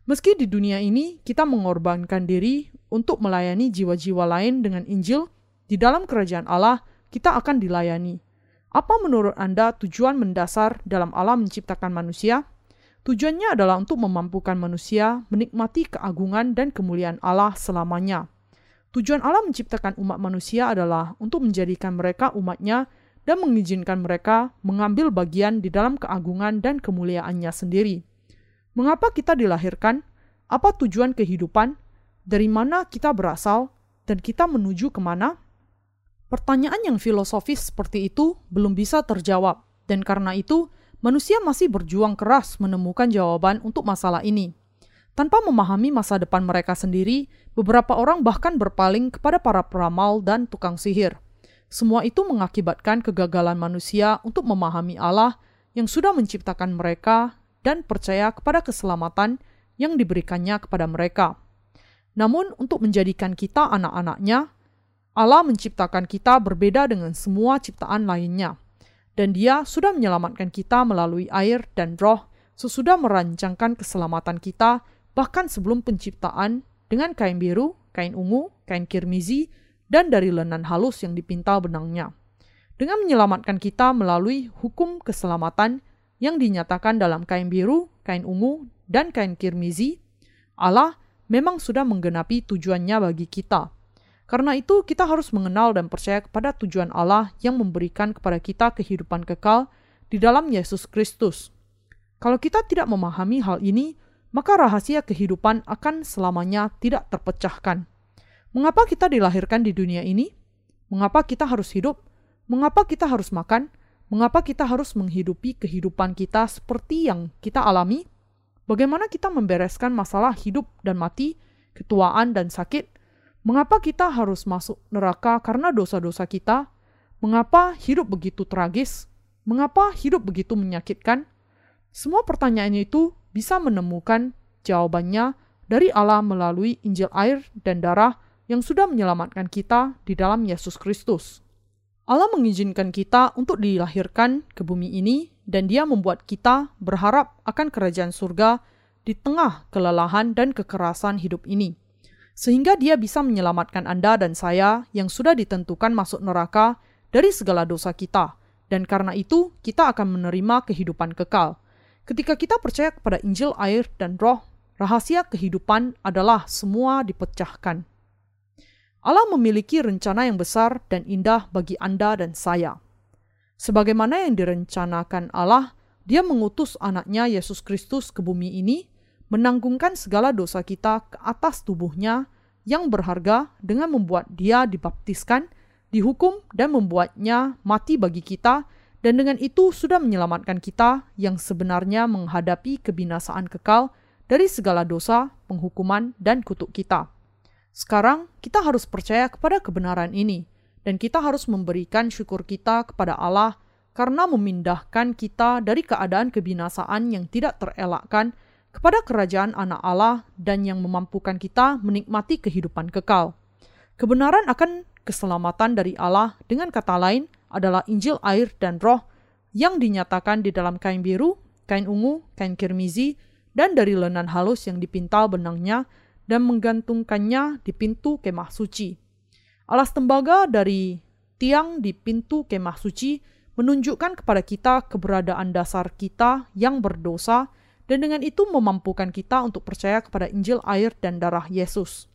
Meski di dunia ini kita mengorbankan diri untuk melayani jiwa-jiwa lain dengan Injil, di dalam kerajaan Allah kita akan dilayani. Apa menurut Anda tujuan mendasar dalam Allah menciptakan manusia? Tujuannya adalah untuk memampukan manusia menikmati keagungan dan kemuliaan Allah selamanya. Tujuan Allah menciptakan umat manusia adalah untuk menjadikan mereka umatnya dan mengizinkan mereka mengambil bagian di dalam keagungan dan kemuliaannya sendiri. Mengapa kita dilahirkan? Apa tujuan kehidupan? Dari mana kita berasal? Dan kita menuju ke mana? Pertanyaan yang filosofis seperti itu belum bisa terjawab, dan karena itu manusia masih berjuang keras menemukan jawaban untuk masalah ini. Tanpa memahami masa depan mereka sendiri, beberapa orang bahkan berpaling kepada para peramal dan tukang sihir. Semua itu mengakibatkan kegagalan manusia untuk memahami Allah yang sudah menciptakan mereka dan percaya kepada keselamatan yang diberikannya kepada mereka. Namun, untuk menjadikan kita anak-anaknya, Allah menciptakan kita berbeda dengan semua ciptaan lainnya, dan Dia sudah menyelamatkan kita melalui air dan roh sesudah merancangkan keselamatan kita bahkan sebelum penciptaan dengan kain biru, kain ungu, kain kirmizi, dan dari lenan halus yang dipintal benangnya. Dengan menyelamatkan kita melalui hukum keselamatan yang dinyatakan dalam kain biru, kain ungu, dan kain kirmizi, Allah memang sudah menggenapi tujuannya bagi kita – karena itu, kita harus mengenal dan percaya kepada tujuan Allah yang memberikan kepada kita kehidupan kekal di dalam Yesus Kristus. Kalau kita tidak memahami hal ini, maka rahasia kehidupan akan selamanya tidak terpecahkan. Mengapa kita dilahirkan di dunia ini? Mengapa kita harus hidup? Mengapa kita harus makan? Mengapa kita harus menghidupi kehidupan kita seperti yang kita alami? Bagaimana kita membereskan masalah hidup dan mati, ketuaan dan sakit, Mengapa kita harus masuk neraka karena dosa-dosa kita? Mengapa hidup begitu tragis? Mengapa hidup begitu menyakitkan? Semua pertanyaan itu bisa menemukan jawabannya dari Allah melalui Injil air dan darah yang sudah menyelamatkan kita di dalam Yesus Kristus. Allah mengizinkan kita untuk dilahirkan ke bumi ini dan dia membuat kita berharap akan kerajaan surga di tengah kelelahan dan kekerasan hidup ini sehingga dia bisa menyelamatkan Anda dan saya yang sudah ditentukan masuk neraka dari segala dosa kita, dan karena itu kita akan menerima kehidupan kekal. Ketika kita percaya kepada Injil, air, dan Roh, rahasia kehidupan adalah semua dipecahkan. Allah memiliki rencana yang besar dan indah bagi Anda dan saya. Sebagaimana yang direncanakan Allah, dia mengutus anaknya Yesus Kristus ke bumi ini, menanggungkan segala dosa kita ke atas tubuhnya yang berharga dengan membuat dia dibaptiskan, dihukum, dan membuatnya mati bagi kita, dan dengan itu sudah menyelamatkan kita yang sebenarnya menghadapi kebinasaan kekal dari segala dosa, penghukuman, dan kutuk kita. Sekarang kita harus percaya kepada kebenaran ini dan kita harus memberikan syukur kita kepada Allah karena memindahkan kita dari keadaan kebinasaan yang tidak terelakkan kepada kerajaan anak Allah dan yang memampukan kita menikmati kehidupan kekal. Kebenaran akan keselamatan dari Allah dengan kata lain adalah Injil air dan roh yang dinyatakan di dalam kain biru, kain ungu, kain kirmizi, dan dari lenan halus yang dipintal benangnya dan menggantungkannya di pintu kemah suci. Alas tembaga dari tiang di pintu kemah suci menunjukkan kepada kita keberadaan dasar kita yang berdosa dan dengan itu memampukan kita untuk percaya kepada Injil air dan darah Yesus.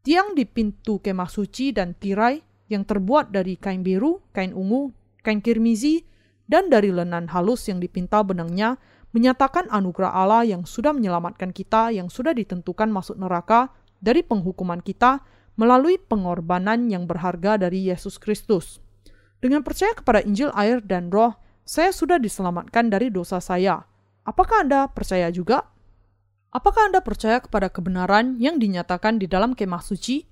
Tiang di pintu kemah suci dan tirai yang terbuat dari kain biru, kain ungu, kain kirmizi, dan dari lenan halus yang dipintal benangnya menyatakan anugerah Allah yang sudah menyelamatkan kita yang sudah ditentukan masuk neraka dari penghukuman kita melalui pengorbanan yang berharga dari Yesus Kristus. Dengan percaya kepada Injil air dan roh, saya sudah diselamatkan dari dosa saya. Apakah Anda percaya juga? Apakah Anda percaya kepada kebenaran yang dinyatakan di dalam kemah suci?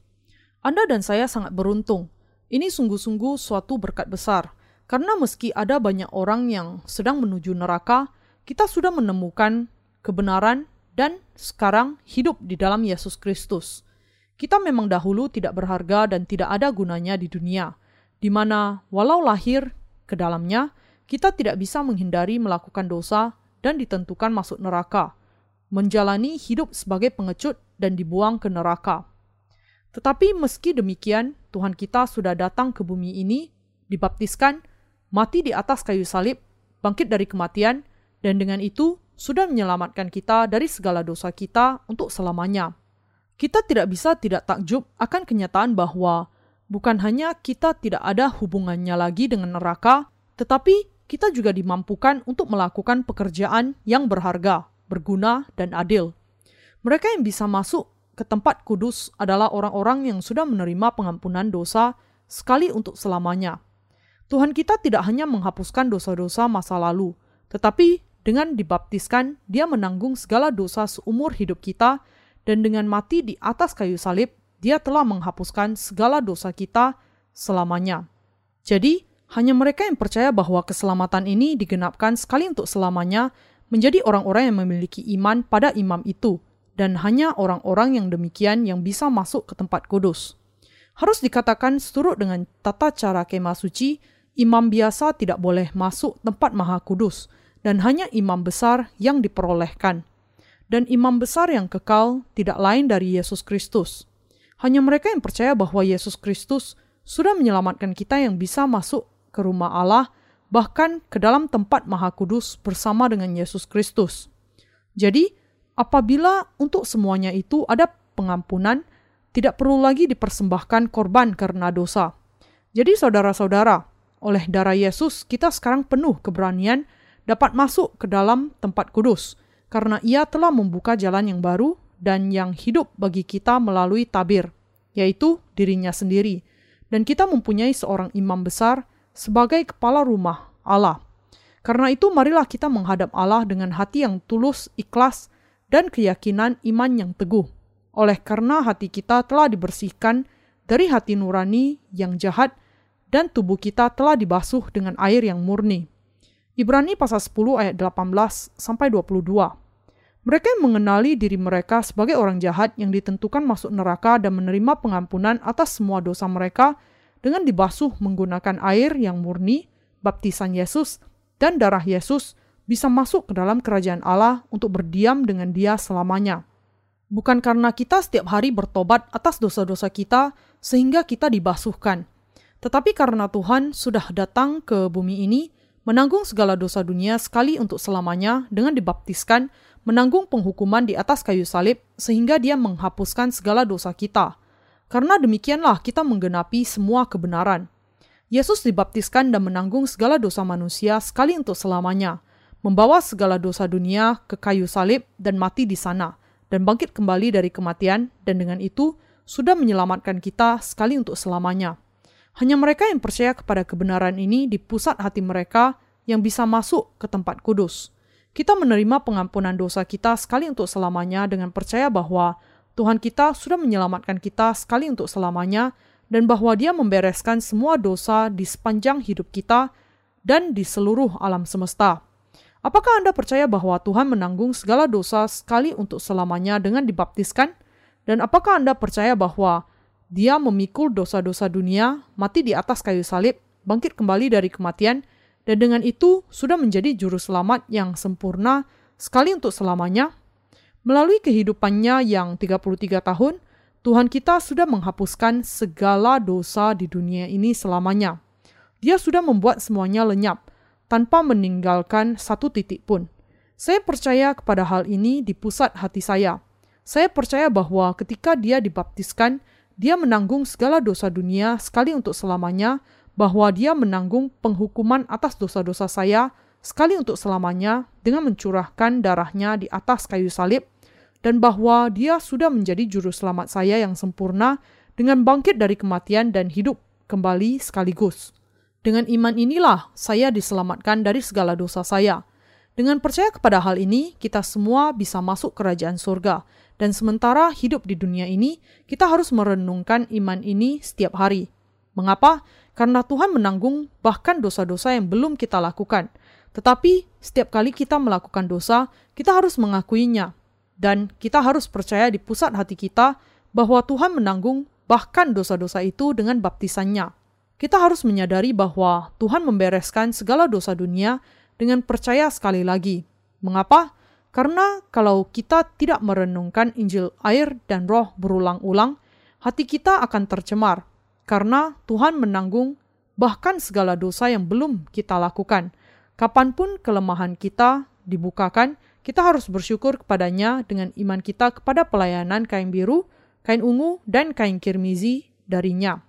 Anda dan saya sangat beruntung. Ini sungguh-sungguh suatu berkat besar, karena meski ada banyak orang yang sedang menuju neraka, kita sudah menemukan kebenaran dan sekarang hidup di dalam Yesus Kristus. Kita memang dahulu tidak berharga dan tidak ada gunanya di dunia, di mana walau lahir ke dalamnya, kita tidak bisa menghindari melakukan dosa dan ditentukan masuk neraka, menjalani hidup sebagai pengecut dan dibuang ke neraka. Tetapi meski demikian, Tuhan kita sudah datang ke bumi ini, dibaptiskan, mati di atas kayu salib, bangkit dari kematian, dan dengan itu sudah menyelamatkan kita dari segala dosa kita untuk selamanya. Kita tidak bisa tidak takjub akan kenyataan bahwa bukan hanya kita tidak ada hubungannya lagi dengan neraka, tetapi kita juga dimampukan untuk melakukan pekerjaan yang berharga, berguna, dan adil. Mereka yang bisa masuk ke tempat kudus adalah orang-orang yang sudah menerima pengampunan dosa sekali untuk selamanya. Tuhan kita tidak hanya menghapuskan dosa-dosa masa lalu, tetapi dengan dibaptiskan, Dia menanggung segala dosa seumur hidup kita dan dengan mati di atas kayu salib, dia telah menghapuskan segala dosa kita selamanya. Jadi, hanya mereka yang percaya bahwa keselamatan ini digenapkan sekali untuk selamanya menjadi orang-orang yang memiliki iman pada imam itu, dan hanya orang-orang yang demikian yang bisa masuk ke tempat kudus. Harus dikatakan seturut dengan tata cara kemah suci, imam biasa tidak boleh masuk tempat maha kudus, dan hanya imam besar yang diperolehkan dan imam besar yang kekal tidak lain dari Yesus Kristus. Hanya mereka yang percaya bahwa Yesus Kristus sudah menyelamatkan kita yang bisa masuk ke rumah Allah, bahkan ke dalam tempat Maha Kudus bersama dengan Yesus Kristus. Jadi, apabila untuk semuanya itu ada pengampunan, tidak perlu lagi dipersembahkan korban karena dosa. Jadi, saudara-saudara, oleh darah Yesus, kita sekarang penuh keberanian dapat masuk ke dalam tempat kudus karena ia telah membuka jalan yang baru dan yang hidup bagi kita melalui tabir, yaitu dirinya sendiri. Dan kita mempunyai seorang imam besar sebagai kepala rumah Allah. Karena itu marilah kita menghadap Allah dengan hati yang tulus, ikhlas, dan keyakinan iman yang teguh. Oleh karena hati kita telah dibersihkan dari hati nurani yang jahat dan tubuh kita telah dibasuh dengan air yang murni. Ibrani pasal 10 ayat 18 sampai 22. Mereka yang mengenali diri mereka sebagai orang jahat yang ditentukan masuk neraka dan menerima pengampunan atas semua dosa mereka dengan dibasuh menggunakan air yang murni, baptisan Yesus, dan darah Yesus bisa masuk ke dalam kerajaan Allah untuk berdiam dengan dia selamanya. Bukan karena kita setiap hari bertobat atas dosa-dosa kita sehingga kita dibasuhkan, tetapi karena Tuhan sudah datang ke bumi ini menanggung segala dosa dunia sekali untuk selamanya dengan dibaptiskan, menanggung penghukuman di atas kayu salib sehingga dia menghapuskan segala dosa kita. Karena demikianlah kita menggenapi semua kebenaran. Yesus dibaptiskan dan menanggung segala dosa manusia sekali untuk selamanya, membawa segala dosa dunia ke kayu salib dan mati di sana, dan bangkit kembali dari kematian, dan dengan itu sudah menyelamatkan kita sekali untuk selamanya. Hanya mereka yang percaya kepada kebenaran ini di pusat hati mereka yang bisa masuk ke tempat kudus. Kita menerima pengampunan dosa kita sekali untuk selamanya dengan percaya bahwa Tuhan kita sudah menyelamatkan kita sekali untuk selamanya dan bahwa Dia membereskan semua dosa di sepanjang hidup kita dan di seluruh alam semesta. Apakah Anda percaya bahwa Tuhan menanggung segala dosa sekali untuk selamanya dengan dibaptiskan? Dan apakah Anda percaya bahwa Dia memikul dosa-dosa dunia, mati di atas kayu salib, bangkit kembali dari kematian, dan dengan itu sudah menjadi juru selamat yang sempurna sekali untuk selamanya? Melalui kehidupannya yang 33 tahun, Tuhan kita sudah menghapuskan segala dosa di dunia ini selamanya. Dia sudah membuat semuanya lenyap, tanpa meninggalkan satu titik pun. Saya percaya kepada hal ini di pusat hati saya. Saya percaya bahwa ketika dia dibaptiskan, dia menanggung segala dosa dunia sekali untuk selamanya, bahwa dia menanggung penghukuman atas dosa-dosa saya sekali untuk selamanya dengan mencurahkan darahnya di atas kayu salib dan bahwa dia sudah menjadi juru selamat saya yang sempurna dengan bangkit dari kematian dan hidup kembali sekaligus. Dengan iman inilah saya diselamatkan dari segala dosa saya. Dengan percaya kepada hal ini, kita semua bisa masuk kerajaan surga. Dan sementara hidup di dunia ini, kita harus merenungkan iman ini setiap hari. Mengapa? Karena Tuhan menanggung bahkan dosa-dosa yang belum kita lakukan. Tetapi setiap kali kita melakukan dosa, kita harus mengakuinya dan kita harus percaya di pusat hati kita bahwa Tuhan menanggung bahkan dosa-dosa itu dengan baptisannya. Kita harus menyadari bahwa Tuhan membereskan segala dosa dunia dengan percaya sekali lagi. Mengapa? Karena kalau kita tidak merenungkan Injil air dan roh berulang-ulang, hati kita akan tercemar karena Tuhan menanggung bahkan segala dosa yang belum kita lakukan. Kapan pun kelemahan kita dibukakan, kita harus bersyukur kepadanya dengan iman kita kepada pelayanan kain biru, kain ungu, dan kain kirmizi darinya.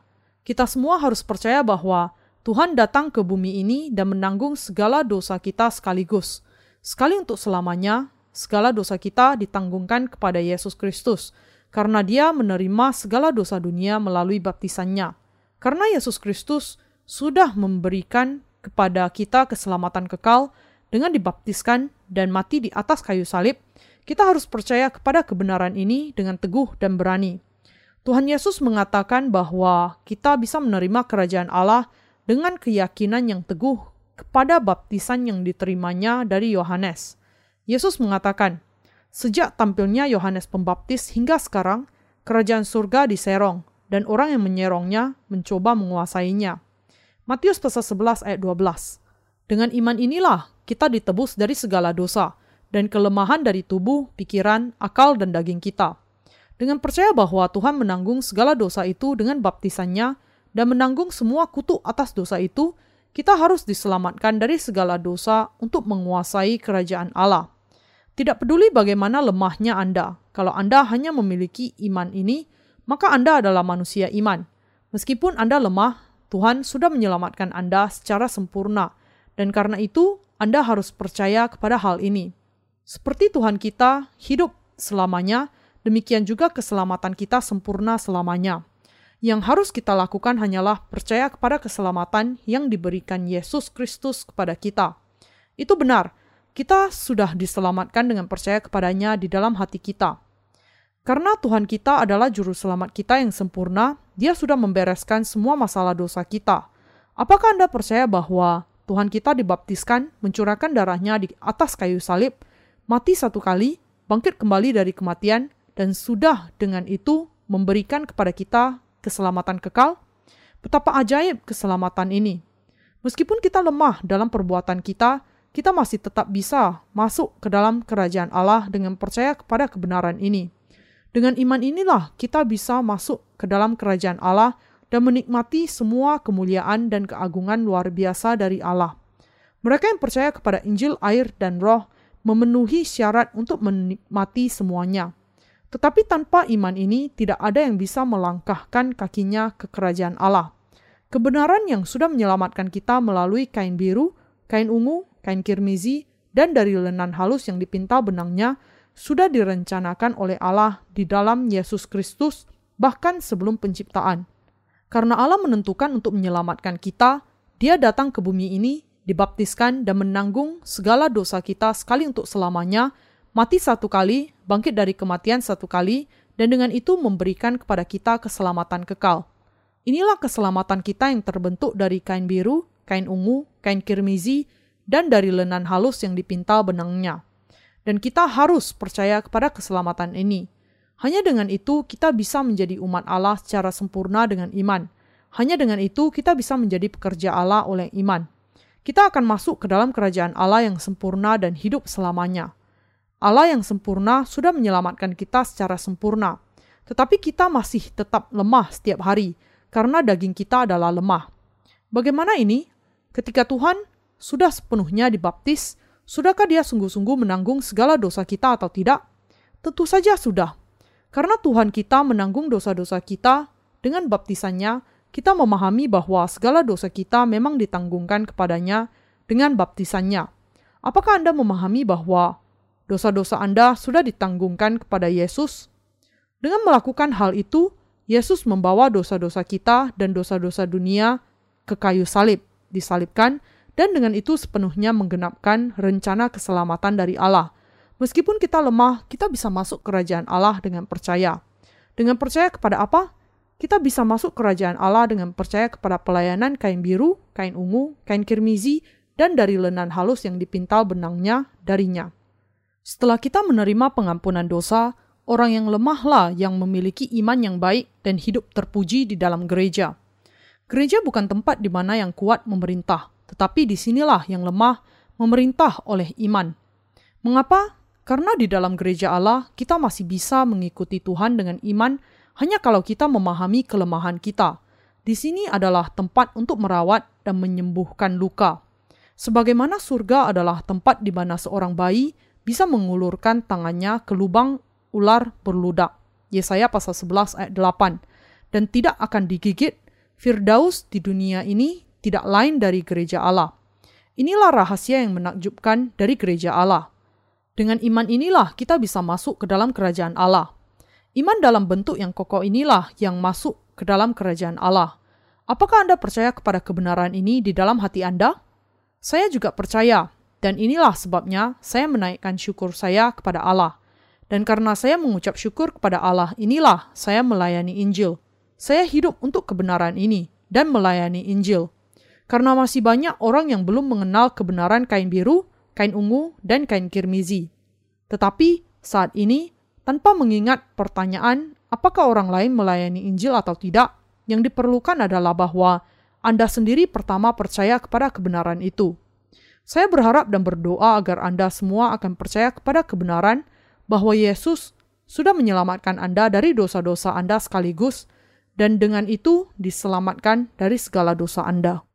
Kita semua harus percaya bahwa Tuhan datang ke bumi ini dan menanggung segala dosa kita sekaligus. Sekali untuk selamanya, segala dosa kita ditanggungkan kepada Yesus Kristus, karena dia menerima segala dosa dunia melalui baptisannya. Karena Yesus Kristus sudah memberikan kepada kita keselamatan kekal, dengan dibaptiskan dan mati di atas kayu salib, kita harus percaya kepada kebenaran ini dengan teguh dan berani. Tuhan Yesus mengatakan bahwa kita bisa menerima kerajaan Allah dengan keyakinan yang teguh kepada baptisan yang diterimanya dari Yohanes. Yesus mengatakan, "Sejak tampilnya Yohanes Pembaptis hingga sekarang, kerajaan surga diserong dan orang yang menyerongnya mencoba menguasainya." Matius pasal 11 ayat 12. Dengan iman inilah kita ditebus dari segala dosa dan kelemahan dari tubuh, pikiran, akal, dan daging kita. Dengan percaya bahwa Tuhan menanggung segala dosa itu dengan baptisannya dan menanggung semua kutuk atas dosa itu, kita harus diselamatkan dari segala dosa untuk menguasai kerajaan Allah. Tidak peduli bagaimana lemahnya Anda, kalau Anda hanya memiliki iman ini, maka Anda adalah manusia iman. Meskipun Anda lemah, Tuhan sudah menyelamatkan Anda secara sempurna, dan karena itu anda harus percaya kepada hal ini. Seperti Tuhan kita hidup selamanya, demikian juga keselamatan kita sempurna selamanya. Yang harus kita lakukan hanyalah percaya kepada keselamatan yang diberikan Yesus Kristus kepada kita. Itu benar, kita sudah diselamatkan dengan percaya kepadanya di dalam hati kita. Karena Tuhan kita adalah juru selamat kita yang sempurna, Dia sudah membereskan semua masalah dosa kita. Apakah Anda percaya bahwa Tuhan kita dibaptiskan, mencurahkan darahnya di atas kayu salib, mati satu kali, bangkit kembali dari kematian, dan sudah dengan itu memberikan kepada kita keselamatan kekal? Betapa ajaib keselamatan ini. Meskipun kita lemah dalam perbuatan kita, kita masih tetap bisa masuk ke dalam kerajaan Allah dengan percaya kepada kebenaran ini. Dengan iman inilah kita bisa masuk ke dalam kerajaan Allah dan menikmati semua kemuliaan dan keagungan luar biasa dari Allah. Mereka yang percaya kepada Injil, air, dan Roh memenuhi syarat untuk menikmati semuanya. Tetapi tanpa iman ini, tidak ada yang bisa melangkahkan kakinya ke kerajaan Allah. Kebenaran yang sudah menyelamatkan kita melalui kain biru, kain ungu, kain kirmizi, dan dari lenan halus yang dipintal benangnya sudah direncanakan oleh Allah di dalam Yesus Kristus bahkan sebelum penciptaan. Karena Allah menentukan untuk menyelamatkan kita, dia datang ke bumi ini, dibaptiskan dan menanggung segala dosa kita sekali untuk selamanya, mati satu kali, bangkit dari kematian satu kali, dan dengan itu memberikan kepada kita keselamatan kekal. Inilah keselamatan kita yang terbentuk dari kain biru, kain ungu, kain kirmizi, dan dari lenan halus yang dipintal benangnya. Dan kita harus percaya kepada keselamatan ini. Hanya dengan itu kita bisa menjadi umat Allah secara sempurna dengan iman. Hanya dengan itu kita bisa menjadi pekerja Allah oleh iman. Kita akan masuk ke dalam kerajaan Allah yang sempurna dan hidup selamanya. Allah yang sempurna sudah menyelamatkan kita secara sempurna. Tetapi kita masih tetap lemah setiap hari karena daging kita adalah lemah. Bagaimana ini? Ketika Tuhan sudah sepenuhnya dibaptis, sudahkah dia sungguh-sungguh menanggung segala dosa kita atau tidak? Tentu saja sudah. Karena Tuhan kita menanggung dosa-dosa kita, dengan baptisannya, kita memahami bahwa segala dosa kita memang ditanggungkan kepadanya dengan baptisannya. Apakah Anda memahami bahwa dosa-dosa Anda sudah ditanggungkan kepada Yesus? Dengan melakukan hal itu, Yesus membawa dosa-dosa kita dan dosa-dosa dunia ke kayu salib, disalibkan, dan dengan itu sepenuhnya menggenapkan rencana keselamatan dari Allah – Meskipun kita lemah, kita bisa masuk kerajaan Allah dengan percaya. Dengan percaya kepada apa? Kita bisa masuk kerajaan Allah dengan percaya kepada pelayanan kain biru, kain ungu, kain kirmizi, dan dari lenan halus yang dipintal benangnya darinya. Setelah kita menerima pengampunan dosa, orang yang lemahlah yang memiliki iman yang baik dan hidup terpuji di dalam gereja. Gereja bukan tempat di mana yang kuat memerintah, tetapi di sinilah yang lemah memerintah oleh iman. Mengapa? Karena di dalam gereja Allah, kita masih bisa mengikuti Tuhan dengan iman hanya kalau kita memahami kelemahan kita. Di sini adalah tempat untuk merawat dan menyembuhkan luka. Sebagaimana surga adalah tempat di mana seorang bayi bisa mengulurkan tangannya ke lubang ular berludak. Yesaya pasal 11 ayat 8. Dan tidak akan digigit, Firdaus di dunia ini tidak lain dari gereja Allah. Inilah rahasia yang menakjubkan dari gereja Allah. Dengan iman inilah kita bisa masuk ke dalam kerajaan Allah. Iman dalam bentuk yang kokoh inilah yang masuk ke dalam kerajaan Allah. Apakah Anda percaya kepada kebenaran ini di dalam hati Anda? Saya juga percaya, dan inilah sebabnya saya menaikkan syukur saya kepada Allah. Dan karena saya mengucap syukur kepada Allah, inilah saya melayani Injil. Saya hidup untuk kebenaran ini dan melayani Injil. Karena masih banyak orang yang belum mengenal kebenaran kain biru, kain ungu, dan kain kirmizi. Tetapi saat ini, tanpa mengingat pertanyaan apakah orang lain melayani Injil atau tidak, yang diperlukan adalah bahwa Anda sendiri pertama percaya kepada kebenaran itu. Saya berharap dan berdoa agar Anda semua akan percaya kepada kebenaran bahwa Yesus sudah menyelamatkan Anda dari dosa-dosa Anda sekaligus, dan dengan itu diselamatkan dari segala dosa Anda.